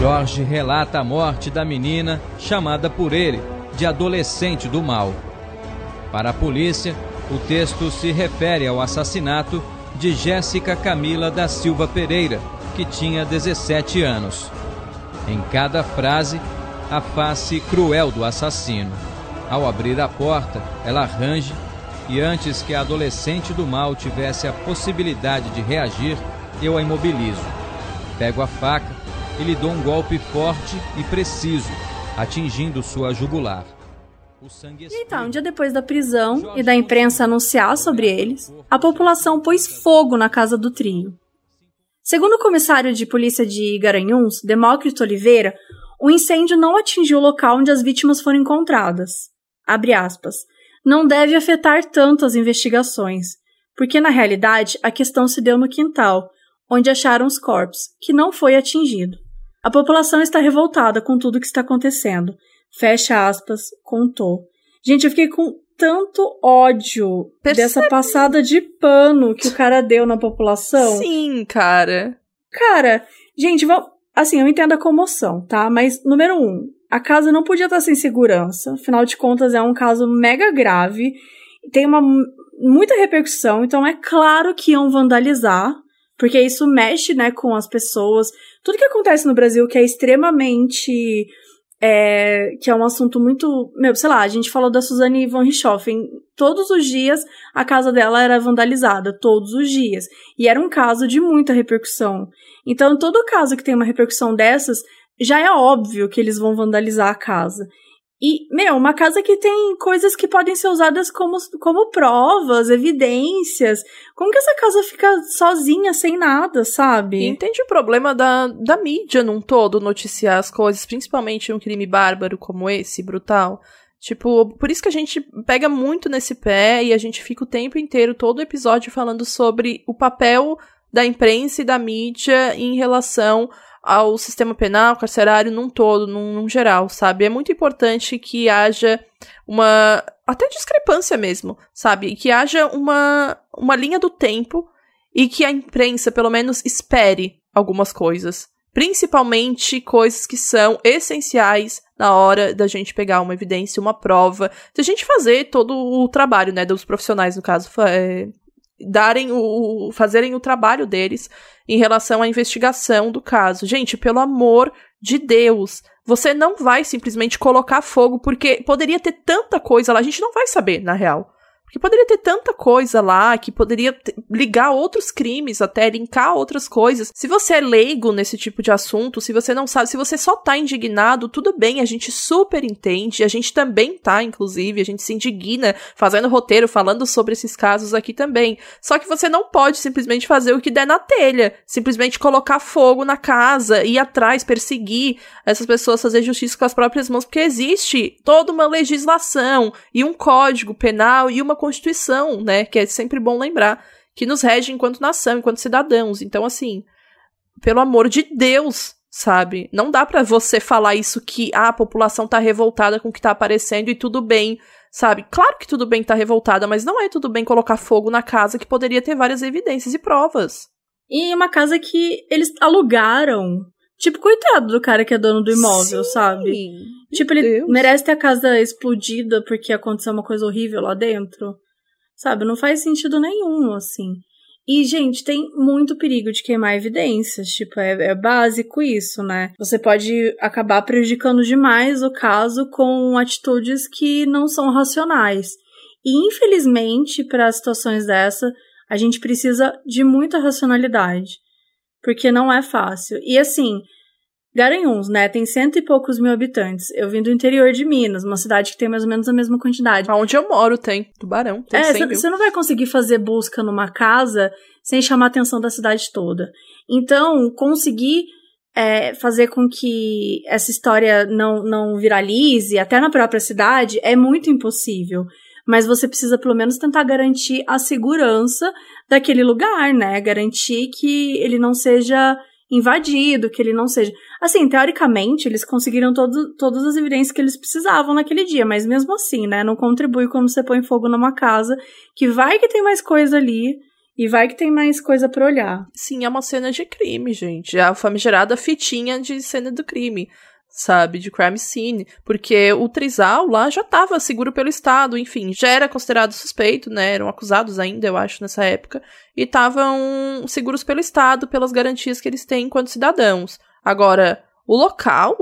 Jorge relata a morte da menina, chamada por ele de adolescente do mal. Para a polícia, o texto se refere ao assassinato de Jéssica Camila da Silva Pereira, que tinha 17 anos. Em cada frase, a face cruel do assassino. Ao abrir a porta, ela range e antes que a adolescente do mal tivesse a possibilidade de reagir, eu a imobilizo. Pego a faca e lhe dou um golpe forte e preciso, atingindo sua jugular. Então, um dia depois da prisão e da imprensa anunciar sobre eles, a população pôs fogo na casa do trio. Segundo o comissário de polícia de Garanhuns, Demócrito Oliveira, o incêndio não atingiu o local onde as vítimas foram encontradas. Abre aspas. Não deve afetar tanto as investigações, porque na realidade a questão se deu no quintal, onde acharam os corpos, que não foi atingido. A população está revoltada com tudo que está acontecendo Fecha aspas, contou. Gente, eu fiquei com tanto ódio Percebi. dessa passada de pano que o cara deu na população. Sim, cara. Cara, gente, assim, eu entendo a comoção, tá? Mas, número um, a casa não podia estar sem segurança. Afinal de contas, é um caso mega grave. Tem uma muita repercussão, então é claro que iam vandalizar, porque isso mexe, né, com as pessoas. Tudo que acontece no Brasil que é extremamente é, que é um assunto muito. Meu, sei lá, a gente falou da Suzane von Richthofen. Todos os dias a casa dela era vandalizada, todos os dias. E era um caso de muita repercussão. Então, todo caso que tem uma repercussão dessas, já é óbvio que eles vão vandalizar a casa. E, meu, uma casa que tem coisas que podem ser usadas como, como provas, evidências. Como que essa casa fica sozinha, sem nada, sabe? Entende o problema da, da mídia num todo noticiar as coisas, principalmente um crime bárbaro como esse, brutal. Tipo, por isso que a gente pega muito nesse pé e a gente fica o tempo inteiro, todo episódio, falando sobre o papel da imprensa e da mídia em relação ao sistema penal, carcerário num todo, num, num, geral, sabe? É muito importante que haja uma. até discrepância mesmo, sabe? Que haja uma, uma linha do tempo e que a imprensa, pelo menos, espere algumas coisas. Principalmente coisas que são essenciais na hora da gente pegar uma evidência, uma prova, da gente fazer todo o trabalho, né, dos profissionais, no caso, é, darem o, fazerem o trabalho deles em relação à investigação do caso. Gente, pelo amor de Deus, você não vai simplesmente colocar fogo, porque poderia ter tanta coisa lá, a gente não vai saber, na real. Porque poderia ter tanta coisa lá que poderia ligar outros crimes, até linkar outras coisas. Se você é leigo nesse tipo de assunto, se você não sabe, se você só tá indignado, tudo bem, a gente super entende, a gente também tá, inclusive, a gente se indigna fazendo roteiro, falando sobre esses casos aqui também. Só que você não pode simplesmente fazer o que der na telha, simplesmente colocar fogo na casa, ir atrás, perseguir essas pessoas, fazer justiça com as próprias mãos, porque existe toda uma legislação e um código penal e uma Constituição, né? Que é sempre bom lembrar, que nos rege enquanto nação, enquanto cidadãos. Então, assim, pelo amor de Deus, sabe? Não dá para você falar isso que ah, a população tá revoltada com o que tá aparecendo e tudo bem, sabe? Claro que tudo bem tá revoltada, mas não é tudo bem colocar fogo na casa que poderia ter várias evidências e provas. E uma casa que eles alugaram. Tipo, coitado do cara que é dono do imóvel, Sim, sabe? Tipo, ele Deus. merece ter a casa explodida porque aconteceu uma coisa horrível lá dentro. Sabe? Não faz sentido nenhum, assim. E, gente, tem muito perigo de queimar evidências. Tipo, é, é, básico isso, né? Você pode acabar prejudicando demais o caso com atitudes que não são racionais. E, infelizmente, para situações dessa, a gente precisa de muita racionalidade. Porque não é fácil. E, assim, Garanhuns, né? Tem cento e poucos mil habitantes. Eu vim do interior de Minas, uma cidade que tem mais ou menos a mesma quantidade. Onde eu moro tem tubarão. Tem é, você não vai conseguir fazer busca numa casa sem chamar a atenção da cidade toda. Então, conseguir é, fazer com que essa história não, não viralize, até na própria cidade, é muito impossível. Mas você precisa pelo menos tentar garantir a segurança daquele lugar, né? Garantir que ele não seja invadido, que ele não seja. Assim, teoricamente, eles conseguiram todo, todas as evidências que eles precisavam naquele dia, mas mesmo assim, né? Não contribui quando você põe fogo numa casa, que vai que tem mais coisa ali. E vai que tem mais coisa para olhar. Sim, é uma cena de crime, gente. É a famigerada fitinha de cena do crime sabe, de crime scene, porque o Trizal lá já estava seguro pelo Estado, enfim, já era considerado suspeito, né, eram acusados ainda, eu acho, nessa época, e estavam seguros pelo Estado, pelas garantias que eles têm enquanto cidadãos. Agora, o local,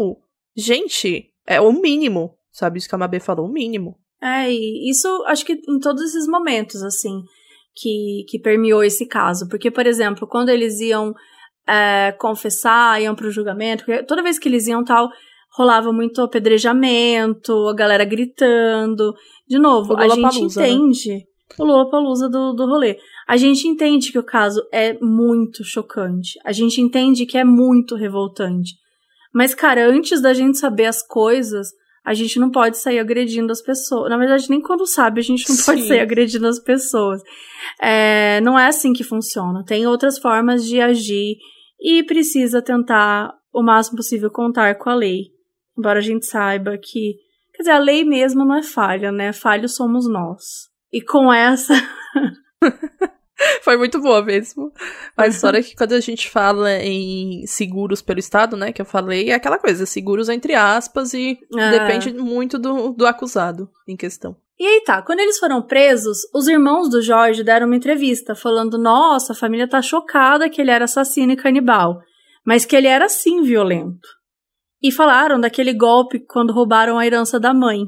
gente, é o mínimo, sabe, isso que a Mabê falou, o mínimo. É, e isso acho que em todos esses momentos, assim, que, que permeou esse caso, porque, por exemplo, quando eles iam é, confessar, iam pro julgamento, toda vez que eles iam tal, rolava muito apedrejamento, a galera gritando. De novo, a gente né? entende né? o Lollapalooza do, do rolê. A gente entende que o caso é muito chocante. A gente entende que é muito revoltante. Mas, cara, antes da gente saber as coisas, a gente não pode sair agredindo as pessoas. Na verdade, nem quando sabe, a gente não Sim. pode sair agredindo as pessoas. É, não é assim que funciona. Tem outras formas de agir e precisa tentar o máximo possível contar com a lei. Embora a gente saiba que, quer dizer, a lei mesmo não é falha, né? Falhos somos nós. E com essa. Foi muito boa mesmo. A história é que quando a gente fala em seguros pelo Estado, né, que eu falei, é aquela coisa, seguros entre aspas e é. depende muito do, do acusado em questão. E aí tá, quando eles foram presos, os irmãos do Jorge deram uma entrevista falando: nossa, a família tá chocada que ele era assassino e canibal, mas que ele era sim violento. E falaram daquele golpe quando roubaram a herança da mãe.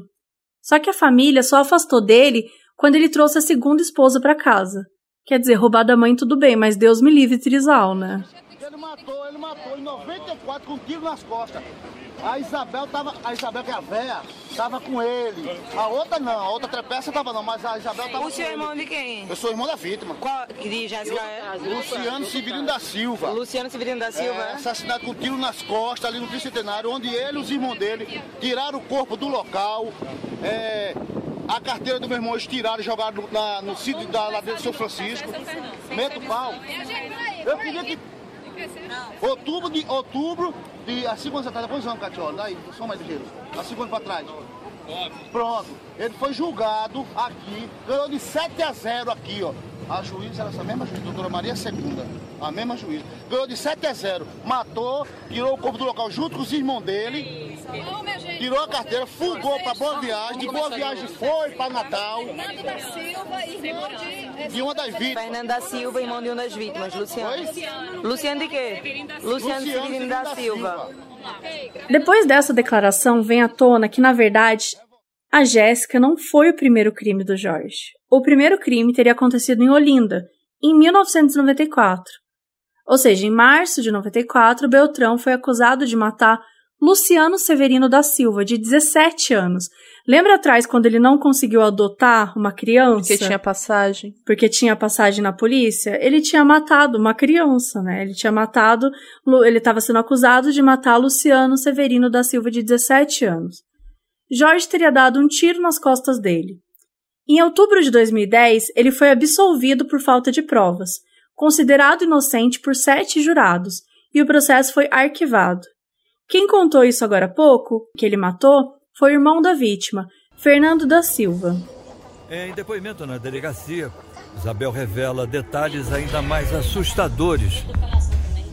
Só que a família só afastou dele quando ele trouxe a segunda esposa para casa. Quer dizer, roubar da mãe tudo bem, mas Deus me livre Trizal, né? Ele matou, ele matou em 94 com um tiro nas costas. A Isabel tava, a Isabel que é a véia, tava com ele. A outra não, a outra trepeça tava não, mas a Isabel tava O senhor é irmão de quem? Eu sou irmão da vítima. Qual de Jéssica é? Luciano Severino da Silva. Luciano Severino da Silva, É, é? assassinado com tiro nas costas ali no Bicentenário, onde ele e os irmãos dele tiraram o corpo do local. é, a carteira do meu irmão eles tiraram e jogaram no, na- no sítio da ladeira do São Francisco. Meto pau. Eu queria que. Outubro de. Outubro de. Há cinco anos atrás, quantos anos, Catiola? Daí, só mais ligeiro. Há cinco anos pra trás. Pronto. Ele foi julgado aqui, ganhou de 7 a 0 aqui, ó. A juíza era essa mesma juíza, doutora Maria Segunda. A mesma juíza. Ganhou de 7 a 0. Matou, tirou o corpo do local junto com os irmãos dele. Tirou a carteira, fugou pra Boa Viagem. De Boa Viagem foi pra Natal. De uma das vítimas. Fernando da Silva, irmão de uma das vítimas, Luciano. Luciano de quê? Luciano Severino da Silva. Depois dessa declaração, vem à tona que, na verdade, a Jéssica não foi o primeiro crime do Jorge. O primeiro crime teria acontecido em Olinda, em 1994. Ou seja, em março de 94, Beltrão foi acusado de matar Luciano Severino da Silva, de 17 anos. Lembra atrás quando ele não conseguiu adotar uma criança? Porque tinha passagem. Porque tinha passagem na polícia? Ele tinha matado uma criança, né? Ele tinha matado. Ele estava sendo acusado de matar Luciano Severino da Silva, de 17 anos. Jorge teria dado um tiro nas costas dele. Em outubro de 2010, ele foi absolvido por falta de provas, considerado inocente por sete jurados, e o processo foi arquivado. Quem contou isso agora há pouco, que ele matou, foi o irmão da vítima, Fernando da Silva. Em depoimento na delegacia, Isabel revela detalhes ainda mais assustadores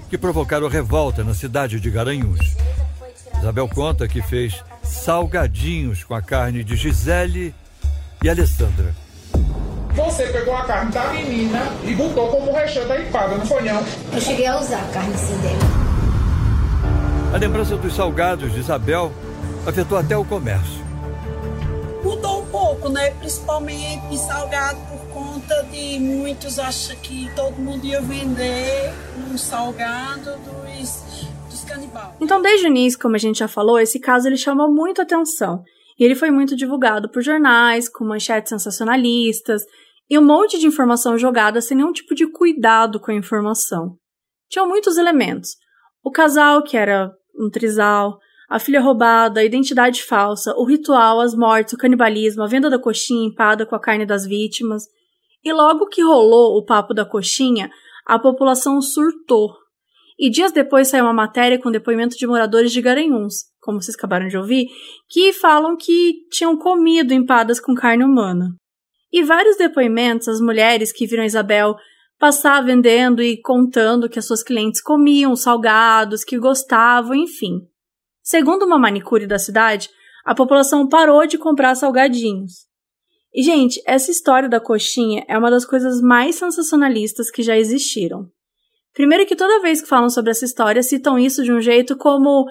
que provocaram revolta na cidade de Garanhuns. Isabel conta que fez salgadinhos com a carne de Gisele e Alessandra. Você pegou a carne da menina e botou como recheio da empada, não foi não? Eu cheguei a usar a carne dela. A lembrança dos salgados de Isabel afetou até o comércio. Mudou um pouco, né? Principalmente em salgado por conta de muitos acham que todo mundo ia vender um salgado dos, Então, desde o início, como a gente já falou, esse caso ele chamou muito atenção. E ele foi muito divulgado por jornais, com manchetes sensacionalistas e um monte de informação jogada sem nenhum tipo de cuidado com a informação. Tinham muitos elementos. O casal, que era um trisal, a filha roubada, a identidade falsa, o ritual, as mortes, o canibalismo, a venda da coxinha empada com a carne das vítimas. E logo que rolou o papo da coxinha, a população surtou. E dias depois saiu uma matéria com depoimento de moradores de Garanhuns, como vocês acabaram de ouvir, que falam que tinham comido empadas com carne humana. E vários depoimentos, as mulheres que viram Isabel passar vendendo e contando que as suas clientes comiam salgados, que gostavam, enfim. Segundo uma manicure da cidade, a população parou de comprar salgadinhos. E, gente, essa história da coxinha é uma das coisas mais sensacionalistas que já existiram. Primeiro que toda vez que falam sobre essa história, citam isso de um jeito como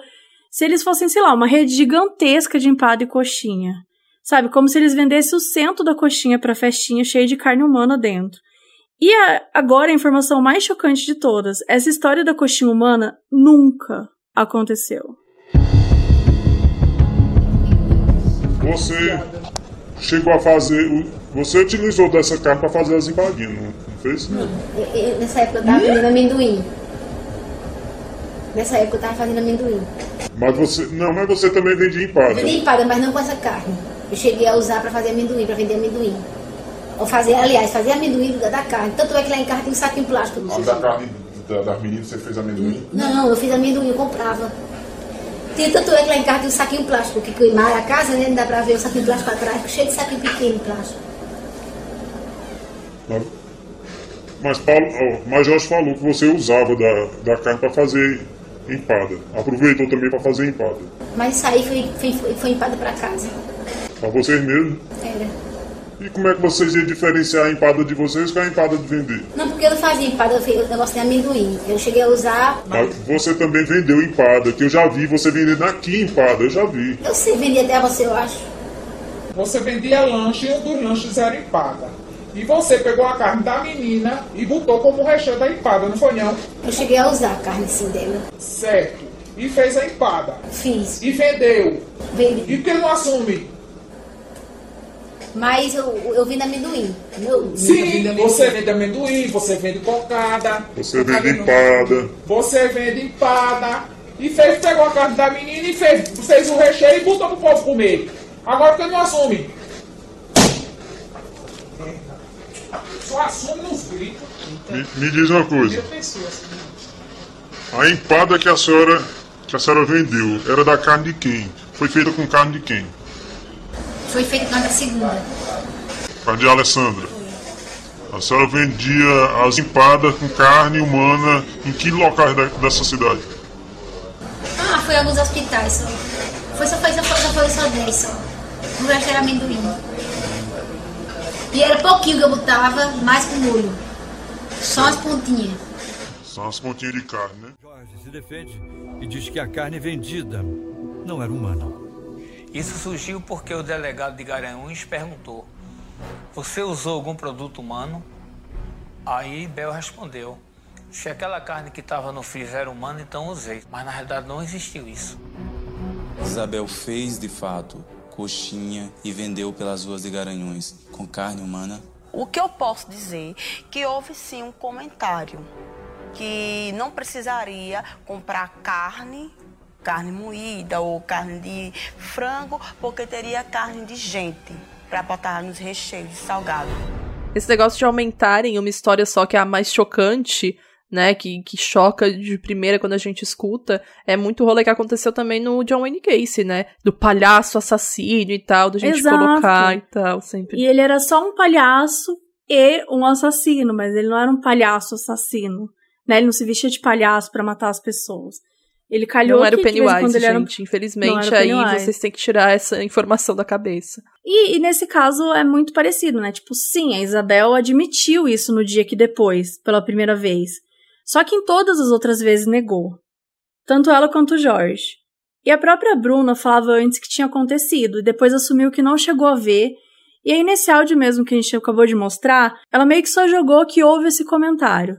se eles fossem, sei lá, uma rede gigantesca de empada e coxinha. Sabe, como se eles vendessem o centro da coxinha para festinha cheia de carne humana dentro. E a, agora a informação mais chocante de todas: essa história da coxinha humana nunca aconteceu. Você chegou a fazer. Você utilizou dessa carne para fazer as empadinhas, não fez? Eu- eu- nessa época eu tava vendendo amendoim. Nessa época eu tava fazendo amendoim. Mas você. Não, mas você também vendia empada. Vendi empada, mas não com essa carne. Eu cheguei a usar pra fazer amendoim, pra vender amendoim. Ou fazer, aliás, fazer amendoim do- da carne. Tanto é que lá em casa tem um saquinho plástico. Ah, da carne da- das meninas você fez amendoim? Não, eu fiz amendoim, eu comprava. Tem, tanto é que lá em casa tem um saquinho plástico, que queimaram a casa, né? Não dá pra ver o saquinho plástico atrás, cheio de saquinho pequeno plástico. Mas, mas, Paulo, ó, mas Jorge falou que você usava da, da carne para fazer empada. Aproveitou também para fazer empada. Mas isso aí foi, foi, foi, foi empada pra casa. Para vocês mesmos. Era. E como é que vocês iam diferenciar a empada de vocês com a empada de vender? Não, porque eu não fazia empada, eu fiz o negócio de amendoim. Eu cheguei a usar. Mas você também vendeu empada, que eu já vi você vendendo aqui empada, eu já vi. Eu sei vender até você, eu acho. Você vendia lanche e dos lanches era empada. E você pegou a carne da menina e botou como recheio da empada, não foi não? Eu cheguei a usar a carne sim dela. Certo. E fez a empada. Fiz. E vendeu. Vendi. E por que não assume? Mas eu, eu vim da amendoim. Meu, Sim, você vende amendoim, você vende cocada. Você vende empada. Você vende empada. E fez, pegou a carne da menina e fez, fez o recheio e botou pro povo comer. Agora por que não assume? Só assume nos gritos. Me, me diz uma coisa. A empada que a senhora que a senhora vendeu era da carne de quem? Foi feita com carne de quem? Foi feito na segunda. Carne de Alessandra. A senhora vendia as empadas com carne humana em que locais da- dessa cidade? Ah, foi alguns hospitais só. Foi só, foi só, só, foi só 10 só. O resto era amendoim. E era pouquinho que eu botava, mais com molho. Só as pontinhas. São as pontinhas de carne, né? Jorge se defende e diz que a carne vendida não era humana. Isso surgiu porque o delegado de Garanhuns perguntou: Você usou algum produto humano? Aí Bel respondeu: Se aquela carne que estava no freezer era humana, então usei. Mas na realidade não existiu isso. Isabel fez de fato coxinha e vendeu pelas ruas de Garanhuns com carne humana. O que eu posso dizer que houve sim um comentário que não precisaria comprar carne, carne moída ou carne de frango, porque teria carne de gente para botar nos recheios de salgado. Esse negócio de aumentarem uma história só que é a mais chocante, né? Que, que choca de primeira quando a gente escuta, é muito rolê que aconteceu também no John Wayne Gacy, né? Do palhaço assassino e tal, da gente Exato. colocar e tal, sempre. E ele era só um palhaço e um assassino, mas ele não era um palhaço assassino. Né? Ele não se vestia de palhaço pra matar as pessoas. Ele calhou Não era o Pennywise, era gente. Infelizmente, era o aí Pennywise. vocês têm que tirar essa informação da cabeça. E, e nesse caso é muito parecido, né? Tipo, sim, a Isabel admitiu isso no dia que depois, pela primeira vez. Só que em todas as outras vezes negou. Tanto ela quanto o Jorge. E a própria Bruna falava antes que tinha acontecido, e depois assumiu que não chegou a ver. E aí, nesse áudio mesmo que a gente acabou de mostrar, ela meio que só jogou que houve esse comentário.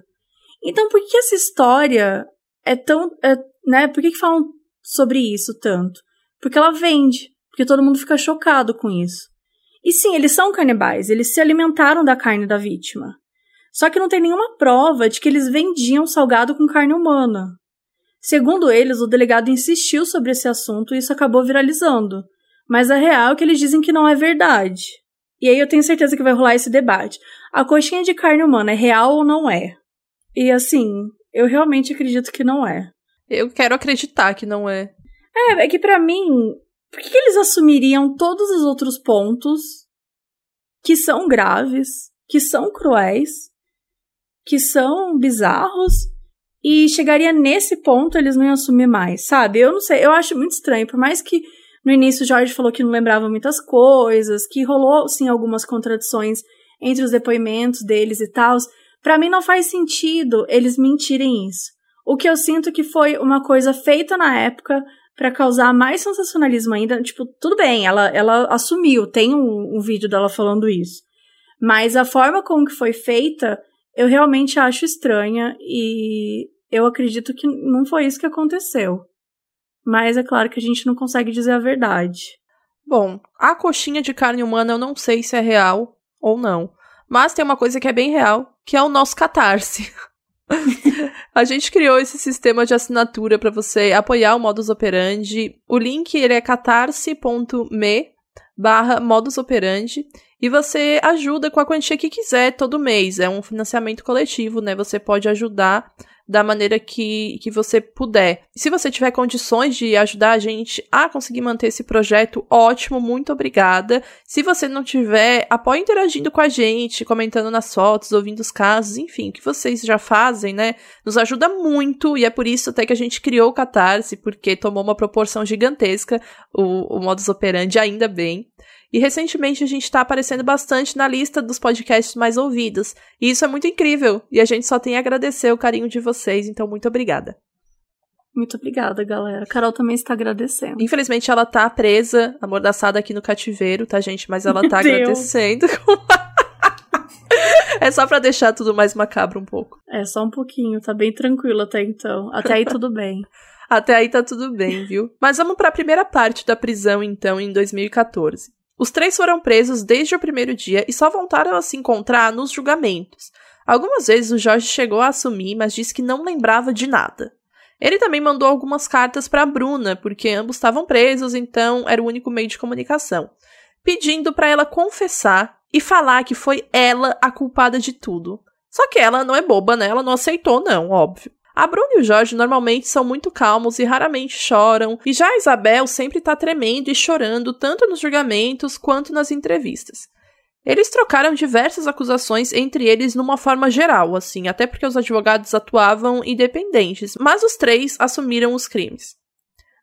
Então, por que essa história é tão. é, né? Por que, que falam sobre isso tanto? Porque ela vende. Porque todo mundo fica chocado com isso. E sim, eles são canibais, eles se alimentaram da carne da vítima. Só que não tem nenhuma prova de que eles vendiam salgado com carne humana. Segundo eles, o delegado insistiu sobre esse assunto e isso acabou viralizando. Mas a real é que eles dizem que não é verdade. E aí eu tenho certeza que vai rolar esse debate. A coxinha de carne humana é real ou não é? E assim, eu realmente acredito que não é. Eu quero acreditar que não é. É, é que pra mim, por que, que eles assumiriam todos os outros pontos que são graves, que são cruéis, que são bizarros e chegaria nesse ponto eles não iam assumir mais, sabe? Eu não sei, eu acho muito estranho, por mais que no início o Jorge falou que não lembrava muitas coisas, que rolou sim algumas contradições entre os depoimentos deles e tal, pra mim não faz sentido eles mentirem isso. O que eu sinto que foi uma coisa feita na época pra causar mais sensacionalismo ainda. Tipo, tudo bem, ela, ela assumiu, tem um, um vídeo dela falando isso. Mas a forma como que foi feita, eu realmente acho estranha e eu acredito que não foi isso que aconteceu. Mas é claro que a gente não consegue dizer a verdade. Bom, a coxinha de carne humana eu não sei se é real ou não. Mas tem uma coisa que é bem real, que é o nosso catarse. a gente criou esse sistema de assinatura para você apoiar o Modus Operandi. O link ele é catarse.me barra modus operandi e você ajuda com a quantia que quiser todo mês. É um financiamento coletivo, né? Você pode ajudar da maneira que, que você puder. Se você tiver condições de ajudar a gente a conseguir manter esse projeto, ótimo, muito obrigada. Se você não tiver, apoie interagindo com a gente, comentando nas fotos, ouvindo os casos, enfim, o que vocês já fazem, né? Nos ajuda muito e é por isso até que a gente criou o Catarse, porque tomou uma proporção gigantesca o, o modus operandi, ainda bem. E recentemente a gente está aparecendo bastante na lista dos podcasts mais ouvidos. E isso é muito incrível. E a gente só tem a agradecer o carinho de vocês, então muito obrigada. Muito obrigada, galera. A Carol também está agradecendo. Infelizmente ela tá presa, amordaçada aqui no cativeiro, tá, gente? Mas ela tá Meu agradecendo. É só pra deixar tudo mais macabro um pouco. É, só um pouquinho, tá bem tranquilo até então. Até aí tudo bem. Até aí tá tudo bem, viu? Mas vamos para a primeira parte da prisão, então, em 2014. Os três foram presos desde o primeiro dia e só voltaram a se encontrar nos julgamentos. Algumas vezes o Jorge chegou a assumir, mas disse que não lembrava de nada. Ele também mandou algumas cartas para Bruna, porque ambos estavam presos, então era o único meio de comunicação, pedindo para ela confessar e falar que foi ela a culpada de tudo. Só que ela não é boba, né? Ela não aceitou, não, óbvio. A Bruna e o Jorge normalmente são muito calmos e raramente choram, e já a Isabel sempre tá tremendo e chorando tanto nos julgamentos quanto nas entrevistas. Eles trocaram diversas acusações entre eles numa forma geral, assim, até porque os advogados atuavam independentes, mas os três assumiram os crimes.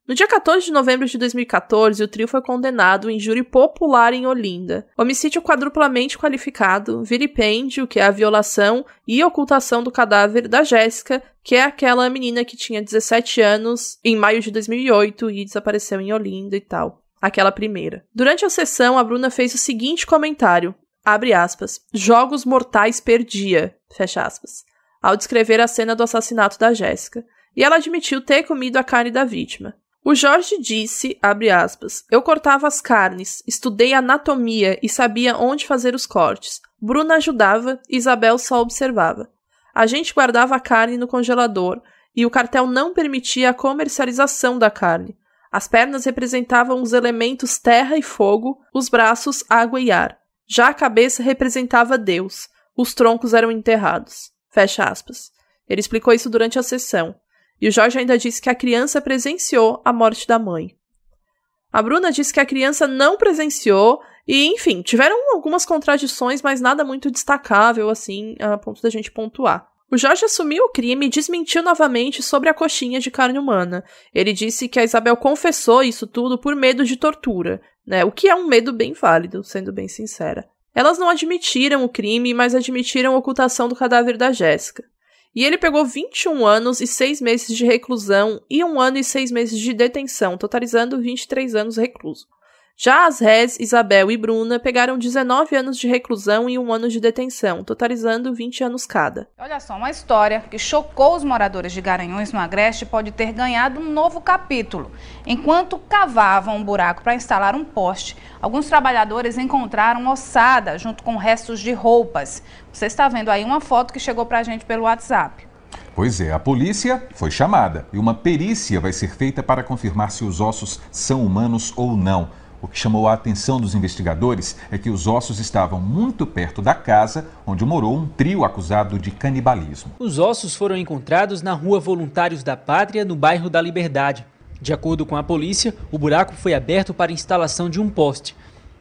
No dia 14 de novembro de 2014, o trio foi condenado em júri popular em Olinda. Homicídio quadruplamente qualificado, vilipêndio, que é a violação e ocultação do cadáver da Jéssica, que é aquela menina que tinha 17 anos em maio de 2008 e desapareceu em Olinda e tal. Aquela primeira. Durante a sessão, a Bruna fez o seguinte comentário: abre aspas, jogos mortais perdia, fecha aspas, ao descrever a cena do assassinato da Jéssica. E ela admitiu ter comido a carne da vítima. O Jorge disse, aspas, eu cortava as carnes, estudei anatomia e sabia onde fazer os cortes. Bruna ajudava, Isabel só observava. A gente guardava a carne no congelador e o cartel não permitia a comercialização da carne. As pernas representavam os elementos terra e fogo, os braços água e ar. Já a cabeça representava Deus. Os troncos eram enterrados. Fecha aspas. Ele explicou isso durante a sessão. E o Jorge ainda disse que a criança presenciou a morte da mãe. A Bruna disse que a criança não presenciou e, enfim, tiveram algumas contradições, mas nada muito destacável assim, a ponto da gente pontuar. O Jorge assumiu o crime e desmentiu novamente sobre a coxinha de carne humana. Ele disse que a Isabel confessou isso tudo por medo de tortura, né? O que é um medo bem válido, sendo bem sincera. Elas não admitiram o crime, mas admitiram a ocultação do cadáver da Jéssica. E ele pegou 21 anos e 6 meses de reclusão e um ano e 6 meses de detenção, totalizando 23 anos recluso. Já as réis Isabel e Bruna pegaram 19 anos de reclusão e um ano de detenção, totalizando 20 anos cada. Olha só, uma história que chocou os moradores de Garanhuns no Agreste pode ter ganhado um novo capítulo. Enquanto cavavam um buraco para instalar um poste, alguns trabalhadores encontraram ossada junto com restos de roupas. Você está vendo aí uma foto que chegou para a gente pelo WhatsApp. Pois é, a polícia foi chamada e uma perícia vai ser feita para confirmar se os ossos são humanos ou não. O que chamou a atenção dos investigadores é que os ossos estavam muito perto da casa onde morou um trio acusado de canibalismo. Os ossos foram encontrados na rua Voluntários da Pátria, no bairro da Liberdade. De acordo com a polícia, o buraco foi aberto para instalação de um poste.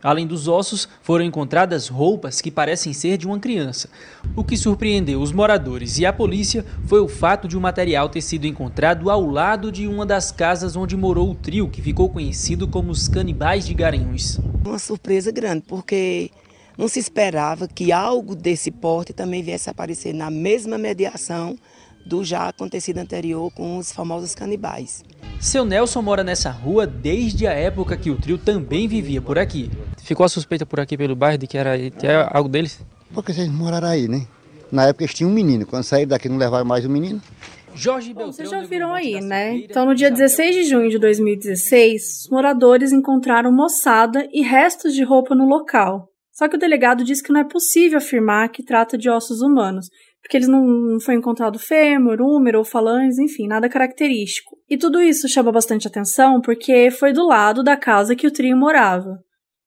Além dos ossos, foram encontradas roupas que parecem ser de uma criança. O que surpreendeu os moradores e a polícia foi o fato de o material ter sido encontrado ao lado de uma das casas onde morou o trio, que ficou conhecido como os Canibais de Garanhuns. Uma surpresa grande, porque não se esperava que algo desse porte também viesse a aparecer na mesma mediação do já acontecido anterior com os famosos canibais. Seu Nelson mora nessa rua desde a época que o trio também vivia por aqui. Ficou a suspeita por aqui pelo bairro de que era até algo deles? Porque vocês moraram aí, né? Na época eles tinham um menino. Quando saíram daqui não levaram mais o menino. Jorge Beltrão, Vocês já viram aí, né? Então, no dia 16 de junho de 2016, os moradores encontraram moçada e restos de roupa no local. Só que o delegado disse que não é possível afirmar que trata de ossos humanos, porque eles não, não foi encontrado fêmur, húmero ou falanges, enfim, nada característico. E tudo isso chama bastante atenção porque foi do lado da casa que o trio morava.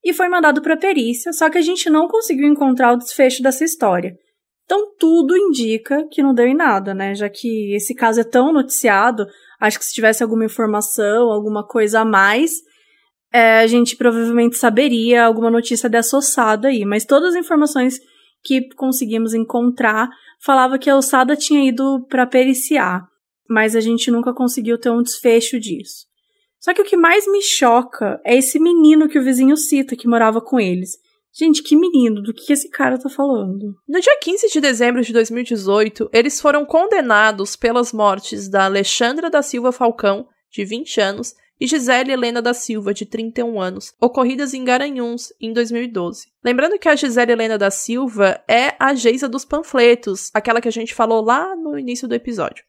E foi mandado para perícia, só que a gente não conseguiu encontrar o desfecho dessa história. Então tudo indica que não deu em nada, né? Já que esse caso é tão noticiado, acho que se tivesse alguma informação, alguma coisa a mais, é, a gente provavelmente saberia alguma notícia dessa ossada aí. Mas todas as informações que conseguimos encontrar falava que a ossada tinha ido para periciar, mas a gente nunca conseguiu ter um desfecho disso. Só que o que mais me choca é esse menino que o vizinho cita que morava com eles. Gente, que menino, do que esse cara tá falando? No dia 15 de dezembro de 2018, eles foram condenados pelas mortes da Alexandra da Silva Falcão, de 20 anos, e Gisele Helena da Silva, de 31 anos, ocorridas em Garanhuns em 2012. Lembrando que a Gisele Helena da Silva é a Geisa dos panfletos, aquela que a gente falou lá no início do episódio.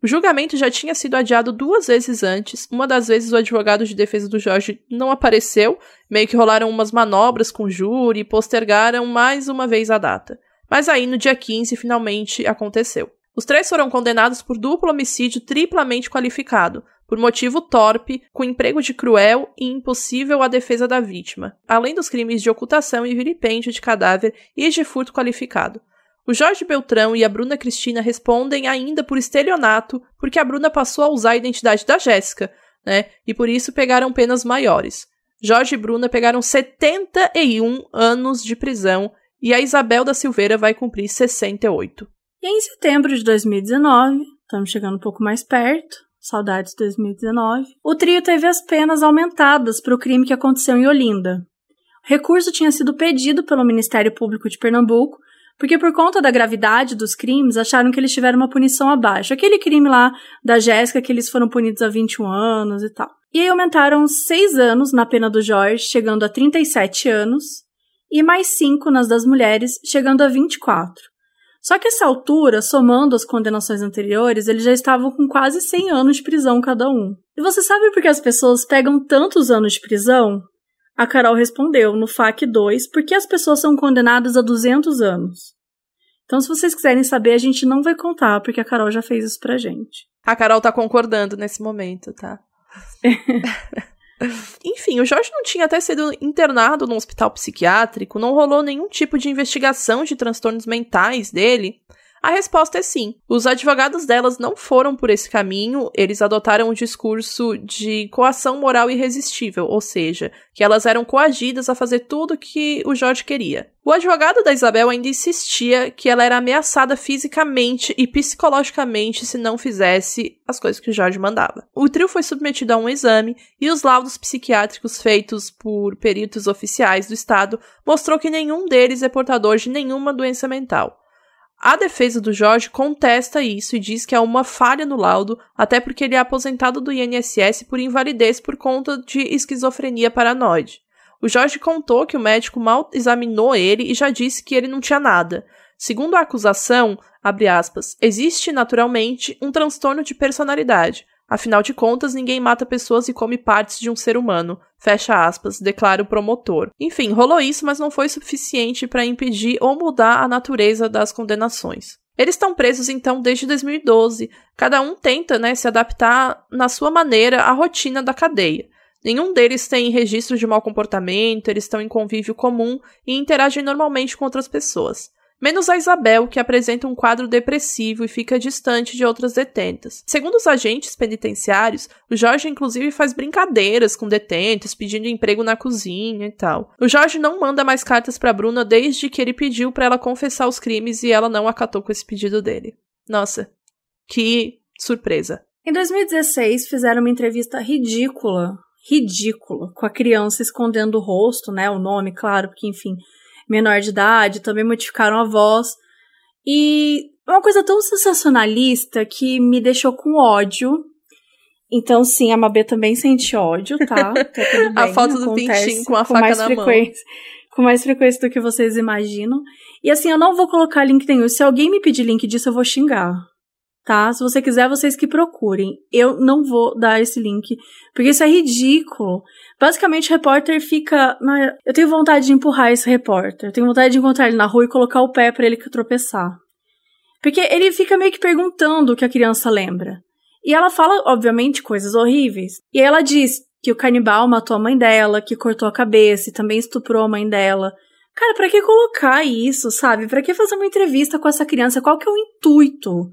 O julgamento já tinha sido adiado duas vezes antes. Uma das vezes o advogado de defesa do Jorge não apareceu, meio que rolaram umas manobras com o júri e postergaram mais uma vez a data. Mas aí, no dia 15, finalmente aconteceu. Os três foram condenados por duplo homicídio triplamente qualificado, por motivo torpe, com emprego de cruel e impossível à defesa da vítima, além dos crimes de ocultação e vilipêndio de cadáver e de furto qualificado. O Jorge Beltrão e a Bruna Cristina respondem ainda por estelionato, porque a Bruna passou a usar a identidade da Jéssica, né? E por isso pegaram penas maiores. Jorge e Bruna pegaram 71 anos de prisão e a Isabel da Silveira vai cumprir 68. E em setembro de 2019, estamos chegando um pouco mais perto, saudades de 2019, o trio teve as penas aumentadas para o crime que aconteceu em Olinda. O recurso tinha sido pedido pelo Ministério Público de Pernambuco porque por conta da gravidade dos crimes, acharam que eles tiveram uma punição abaixo. Aquele crime lá da Jéssica, que eles foram punidos a 21 anos e tal. E aí aumentaram 6 anos na pena do Jorge, chegando a 37 anos, e mais 5 nas das mulheres, chegando a 24. Só que essa altura, somando as condenações anteriores, eles já estavam com quase 100 anos de prisão cada um. E você sabe por que as pessoas pegam tantos anos de prisão? A Carol respondeu no FAQ 2 porque as pessoas são condenadas a 200 anos. Então, se vocês quiserem saber, a gente não vai contar, porque a Carol já fez isso pra gente. A Carol tá concordando nesse momento, tá? Enfim, o Jorge não tinha até sido internado num hospital psiquiátrico, não rolou nenhum tipo de investigação de transtornos mentais dele. A resposta é sim. Os advogados delas não foram por esse caminho, eles adotaram o discurso de coação moral irresistível, ou seja, que elas eram coagidas a fazer tudo que o Jorge queria. O advogado da Isabel ainda insistia que ela era ameaçada fisicamente e psicologicamente se não fizesse as coisas que o Jorge mandava. O trio foi submetido a um exame e os laudos psiquiátricos feitos por peritos oficiais do estado mostrou que nenhum deles é portador de nenhuma doença mental. A defesa do Jorge contesta isso e diz que é uma falha no laudo, até porque ele é aposentado do INSS por invalidez por conta de esquizofrenia paranoide. O Jorge contou que o médico mal examinou ele e já disse que ele não tinha nada. Segundo a acusação, aspas, existe naturalmente um transtorno de personalidade, Afinal de contas, ninguém mata pessoas e come partes de um ser humano. Fecha aspas, declara o promotor. Enfim, rolou isso, mas não foi suficiente para impedir ou mudar a natureza das condenações. Eles estão presos então desde 2012. Cada um tenta, né, se adaptar na sua maneira à rotina da cadeia. Nenhum deles tem registro de mau comportamento, eles estão em convívio comum e interagem normalmente com outras pessoas menos a Isabel, que apresenta um quadro depressivo e fica distante de outras detentas. Segundo os agentes penitenciários, o Jorge inclusive faz brincadeiras com detentos, pedindo emprego na cozinha e tal. O Jorge não manda mais cartas para Bruna desde que ele pediu para ela confessar os crimes e ela não acatou com esse pedido dele. Nossa, que surpresa. Em 2016, fizeram uma entrevista ridícula, ridícula, com a criança escondendo o rosto, né, o nome, claro, porque enfim, menor de idade, também modificaram a voz. E é uma coisa tão sensacionalista que me deixou com ódio. Então, sim, a Mabê também sente ódio, tá? tá bem, a foto do pintinho com a com faca na mão. Com mais frequência do que vocês imaginam. E assim, eu não vou colocar link nenhum. Se alguém me pedir link disso, eu vou xingar tá? Se você quiser, vocês que procurem. Eu não vou dar esse link, porque isso é ridículo. Basicamente, o repórter fica. Eu tenho vontade de empurrar esse repórter. Eu tenho vontade de encontrar ele na rua e colocar o pé para ele tropeçar. Porque ele fica meio que perguntando o que a criança lembra. E ela fala, obviamente, coisas horríveis. E aí ela diz que o canibal matou a mãe dela, que cortou a cabeça e também estuprou a mãe dela. Cara, para que colocar isso, sabe? Para que fazer uma entrevista com essa criança? Qual que é o intuito?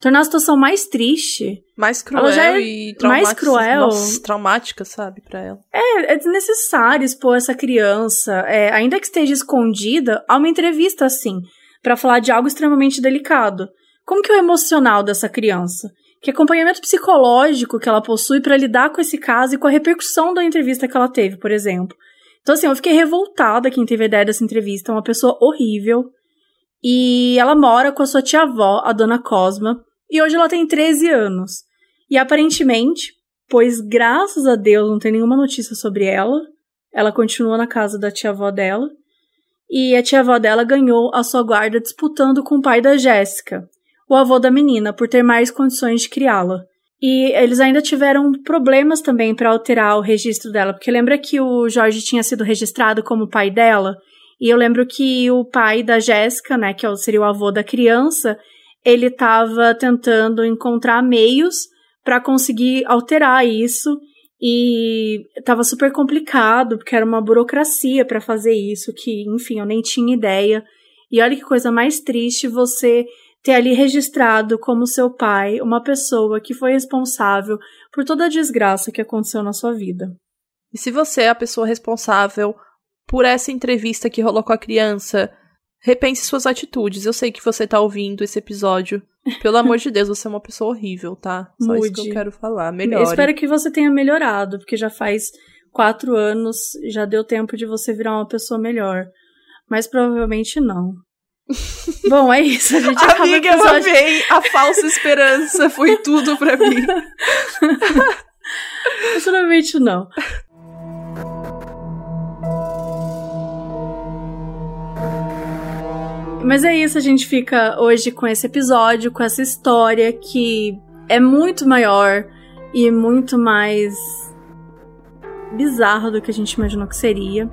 Tornar a situação mais triste. Mais cruel ela já é e mais cruel. Nossa, traumática, sabe, para ela. É, é desnecessário expor essa criança, é, ainda que esteja escondida, a uma entrevista assim, para falar de algo extremamente delicado. Como que é o emocional dessa criança? Que acompanhamento psicológico que ela possui para lidar com esse caso e com a repercussão da entrevista que ela teve, por exemplo. Então, assim, eu fiquei revoltada quem teve a ideia dessa entrevista, uma pessoa horrível. E ela mora com a sua tia-avó, a dona Cosma, e hoje ela tem 13 anos. E aparentemente, pois graças a Deus não tem nenhuma notícia sobre ela. Ela continua na casa da tia-avó dela. E a tia-avó dela ganhou a sua guarda disputando com o pai da Jéssica, o avô da menina, por ter mais condições de criá-la. E eles ainda tiveram problemas também para alterar o registro dela, porque lembra que o Jorge tinha sido registrado como pai dela? E eu lembro que o pai da Jéssica, né, que é seria o avô da criança, ele estava tentando encontrar meios para conseguir alterar isso e estava super complicado, porque era uma burocracia para fazer isso, que, enfim, eu nem tinha ideia. E olha que coisa mais triste você ter ali registrado como seu pai uma pessoa que foi responsável por toda a desgraça que aconteceu na sua vida. E se você é a pessoa responsável por essa entrevista que rolou com a criança, repense suas atitudes. Eu sei que você tá ouvindo esse episódio. Pelo amor de Deus, você é uma pessoa horrível, tá? Só Mude. isso que eu quero falar. Melhor. Espero que você tenha melhorado, porque já faz quatro anos, já deu tempo de você virar uma pessoa melhor. Mas provavelmente não. Bom, é isso. A gente acaba Amiga, eu amei. A falsa esperança foi tudo pra mim. Provavelmente não. Mas é isso, a gente fica hoje com esse episódio, com essa história que é muito maior e muito mais bizarro do que a gente imaginou que seria.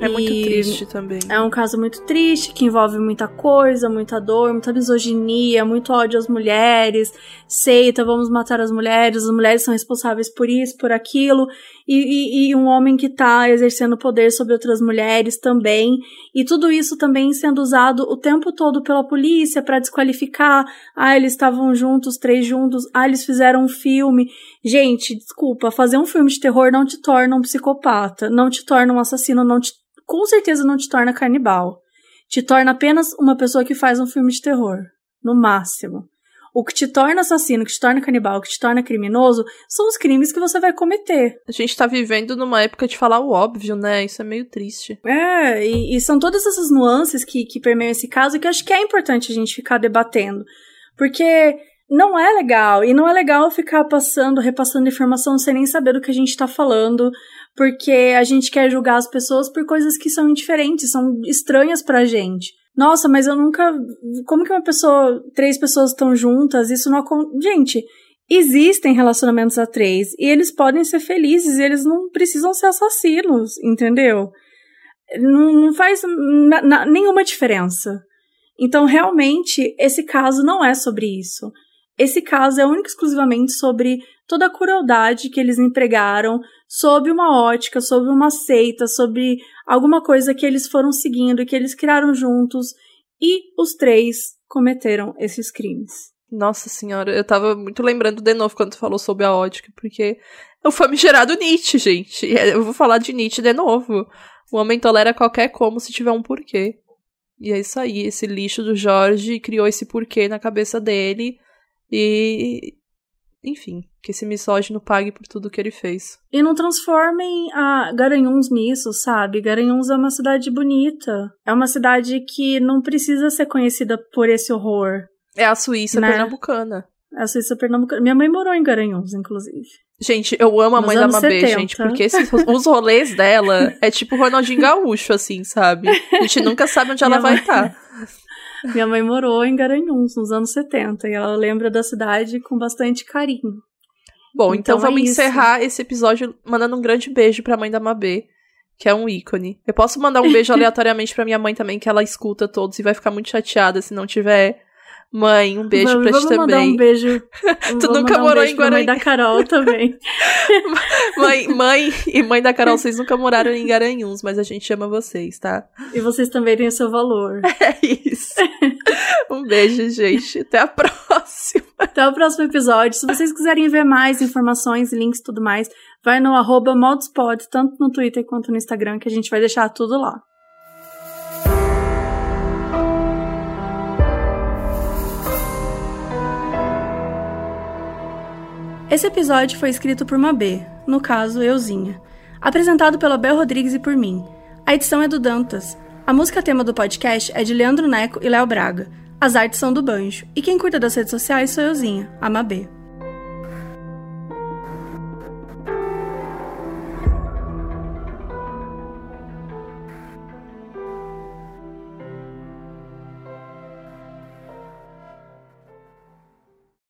É muito triste também. É um caso muito triste, que envolve muita coisa, muita dor, muita misoginia, muito ódio às mulheres, seita, vamos matar as mulheres, as mulheres são responsáveis por isso, por aquilo, e, e, e um homem que tá exercendo poder sobre outras mulheres também, e tudo isso também sendo usado o tempo todo pela polícia para desqualificar, ah, eles estavam juntos, três juntos, ah, eles fizeram um filme. Gente, desculpa, fazer um filme de terror não te torna um psicopata, não te torna um assassino, não te com certeza não te torna canibal. Te torna apenas uma pessoa que faz um filme de terror. No máximo. O que te torna assassino, o que te torna canibal, o que te torna criminoso, são os crimes que você vai cometer. A gente tá vivendo numa época de falar o óbvio, né? Isso é meio triste. É, e, e são todas essas nuances que, que permeiam esse caso que eu acho que é importante a gente ficar debatendo. Porque não é legal, e não é legal ficar passando, repassando informação sem nem saber do que a gente tá falando, porque a gente quer julgar as pessoas por coisas que são indiferentes, são estranhas pra gente. Nossa, mas eu nunca. Como que uma pessoa. Três pessoas estão juntas? Isso não acontece. Gente, existem relacionamentos a três e eles podem ser felizes, eles não precisam ser assassinos, entendeu? Não, não faz na, na, nenhuma diferença. Então, realmente, esse caso não é sobre isso. Esse caso é único exclusivamente sobre toda a crueldade que eles empregaram sob uma ótica, sob uma seita, sobre alguma coisa que eles foram seguindo e que eles criaram juntos, e os três cometeram esses crimes. Nossa senhora, eu tava muito lembrando de novo quando tu falou sobre a ótica, porque é o famigerado Nietzsche, gente. Eu vou falar de Nietzsche de novo. O homem tolera qualquer como se tiver um porquê. E é isso aí, esse lixo do Jorge criou esse porquê na cabeça dele e. Enfim, que esse misógino pague por tudo que ele fez. E não transformem a Garanhuns nisso, sabe? Garanhuns é uma cidade bonita. É uma cidade que não precisa ser conhecida por esse horror. É a Suíça né? pernambucana. É a Suíça pernambucana. Minha mãe morou em Garanhuns, inclusive. Gente, eu amo a Nos mãe da Mabê, 70. gente, porque esses, os rolês dela é tipo Ronaldinho Gaúcho, assim, sabe? A gente nunca sabe onde ela vai estar. Tá. Minha mãe morou em Garanhuns nos anos 70 e ela lembra da cidade com bastante carinho. Bom, então, então vamos é encerrar esse episódio mandando um grande beijo pra mãe da Mabê, que é um ícone. Eu posso mandar um beijo aleatoriamente pra minha mãe também, que ela escuta todos e vai ficar muito chateada se não tiver Mãe, um beijo vamos, pra ti também. Vamos mandar um beijo. tu nunca um morou em Garanhuns. mãe da Carol também. mãe, mãe e mãe da Carol, vocês nunca moraram em Garanhuns, mas a gente ama vocês, tá? E vocês também têm o seu valor. É isso. Um beijo, gente. Até a próxima. Até o próximo episódio. Se vocês quiserem ver mais informações, links e tudo mais, vai no arroba modspod, tanto no Twitter quanto no Instagram, que a gente vai deixar tudo lá. Esse episódio foi escrito por Mabê, no caso, euzinha. Apresentado pela Bel Rodrigues e por mim. A edição é do Dantas. A música tema do podcast é de Leandro Neco e Léo Braga. As artes são do Banjo. E quem cuida das redes sociais sou euzinha, a Mabê.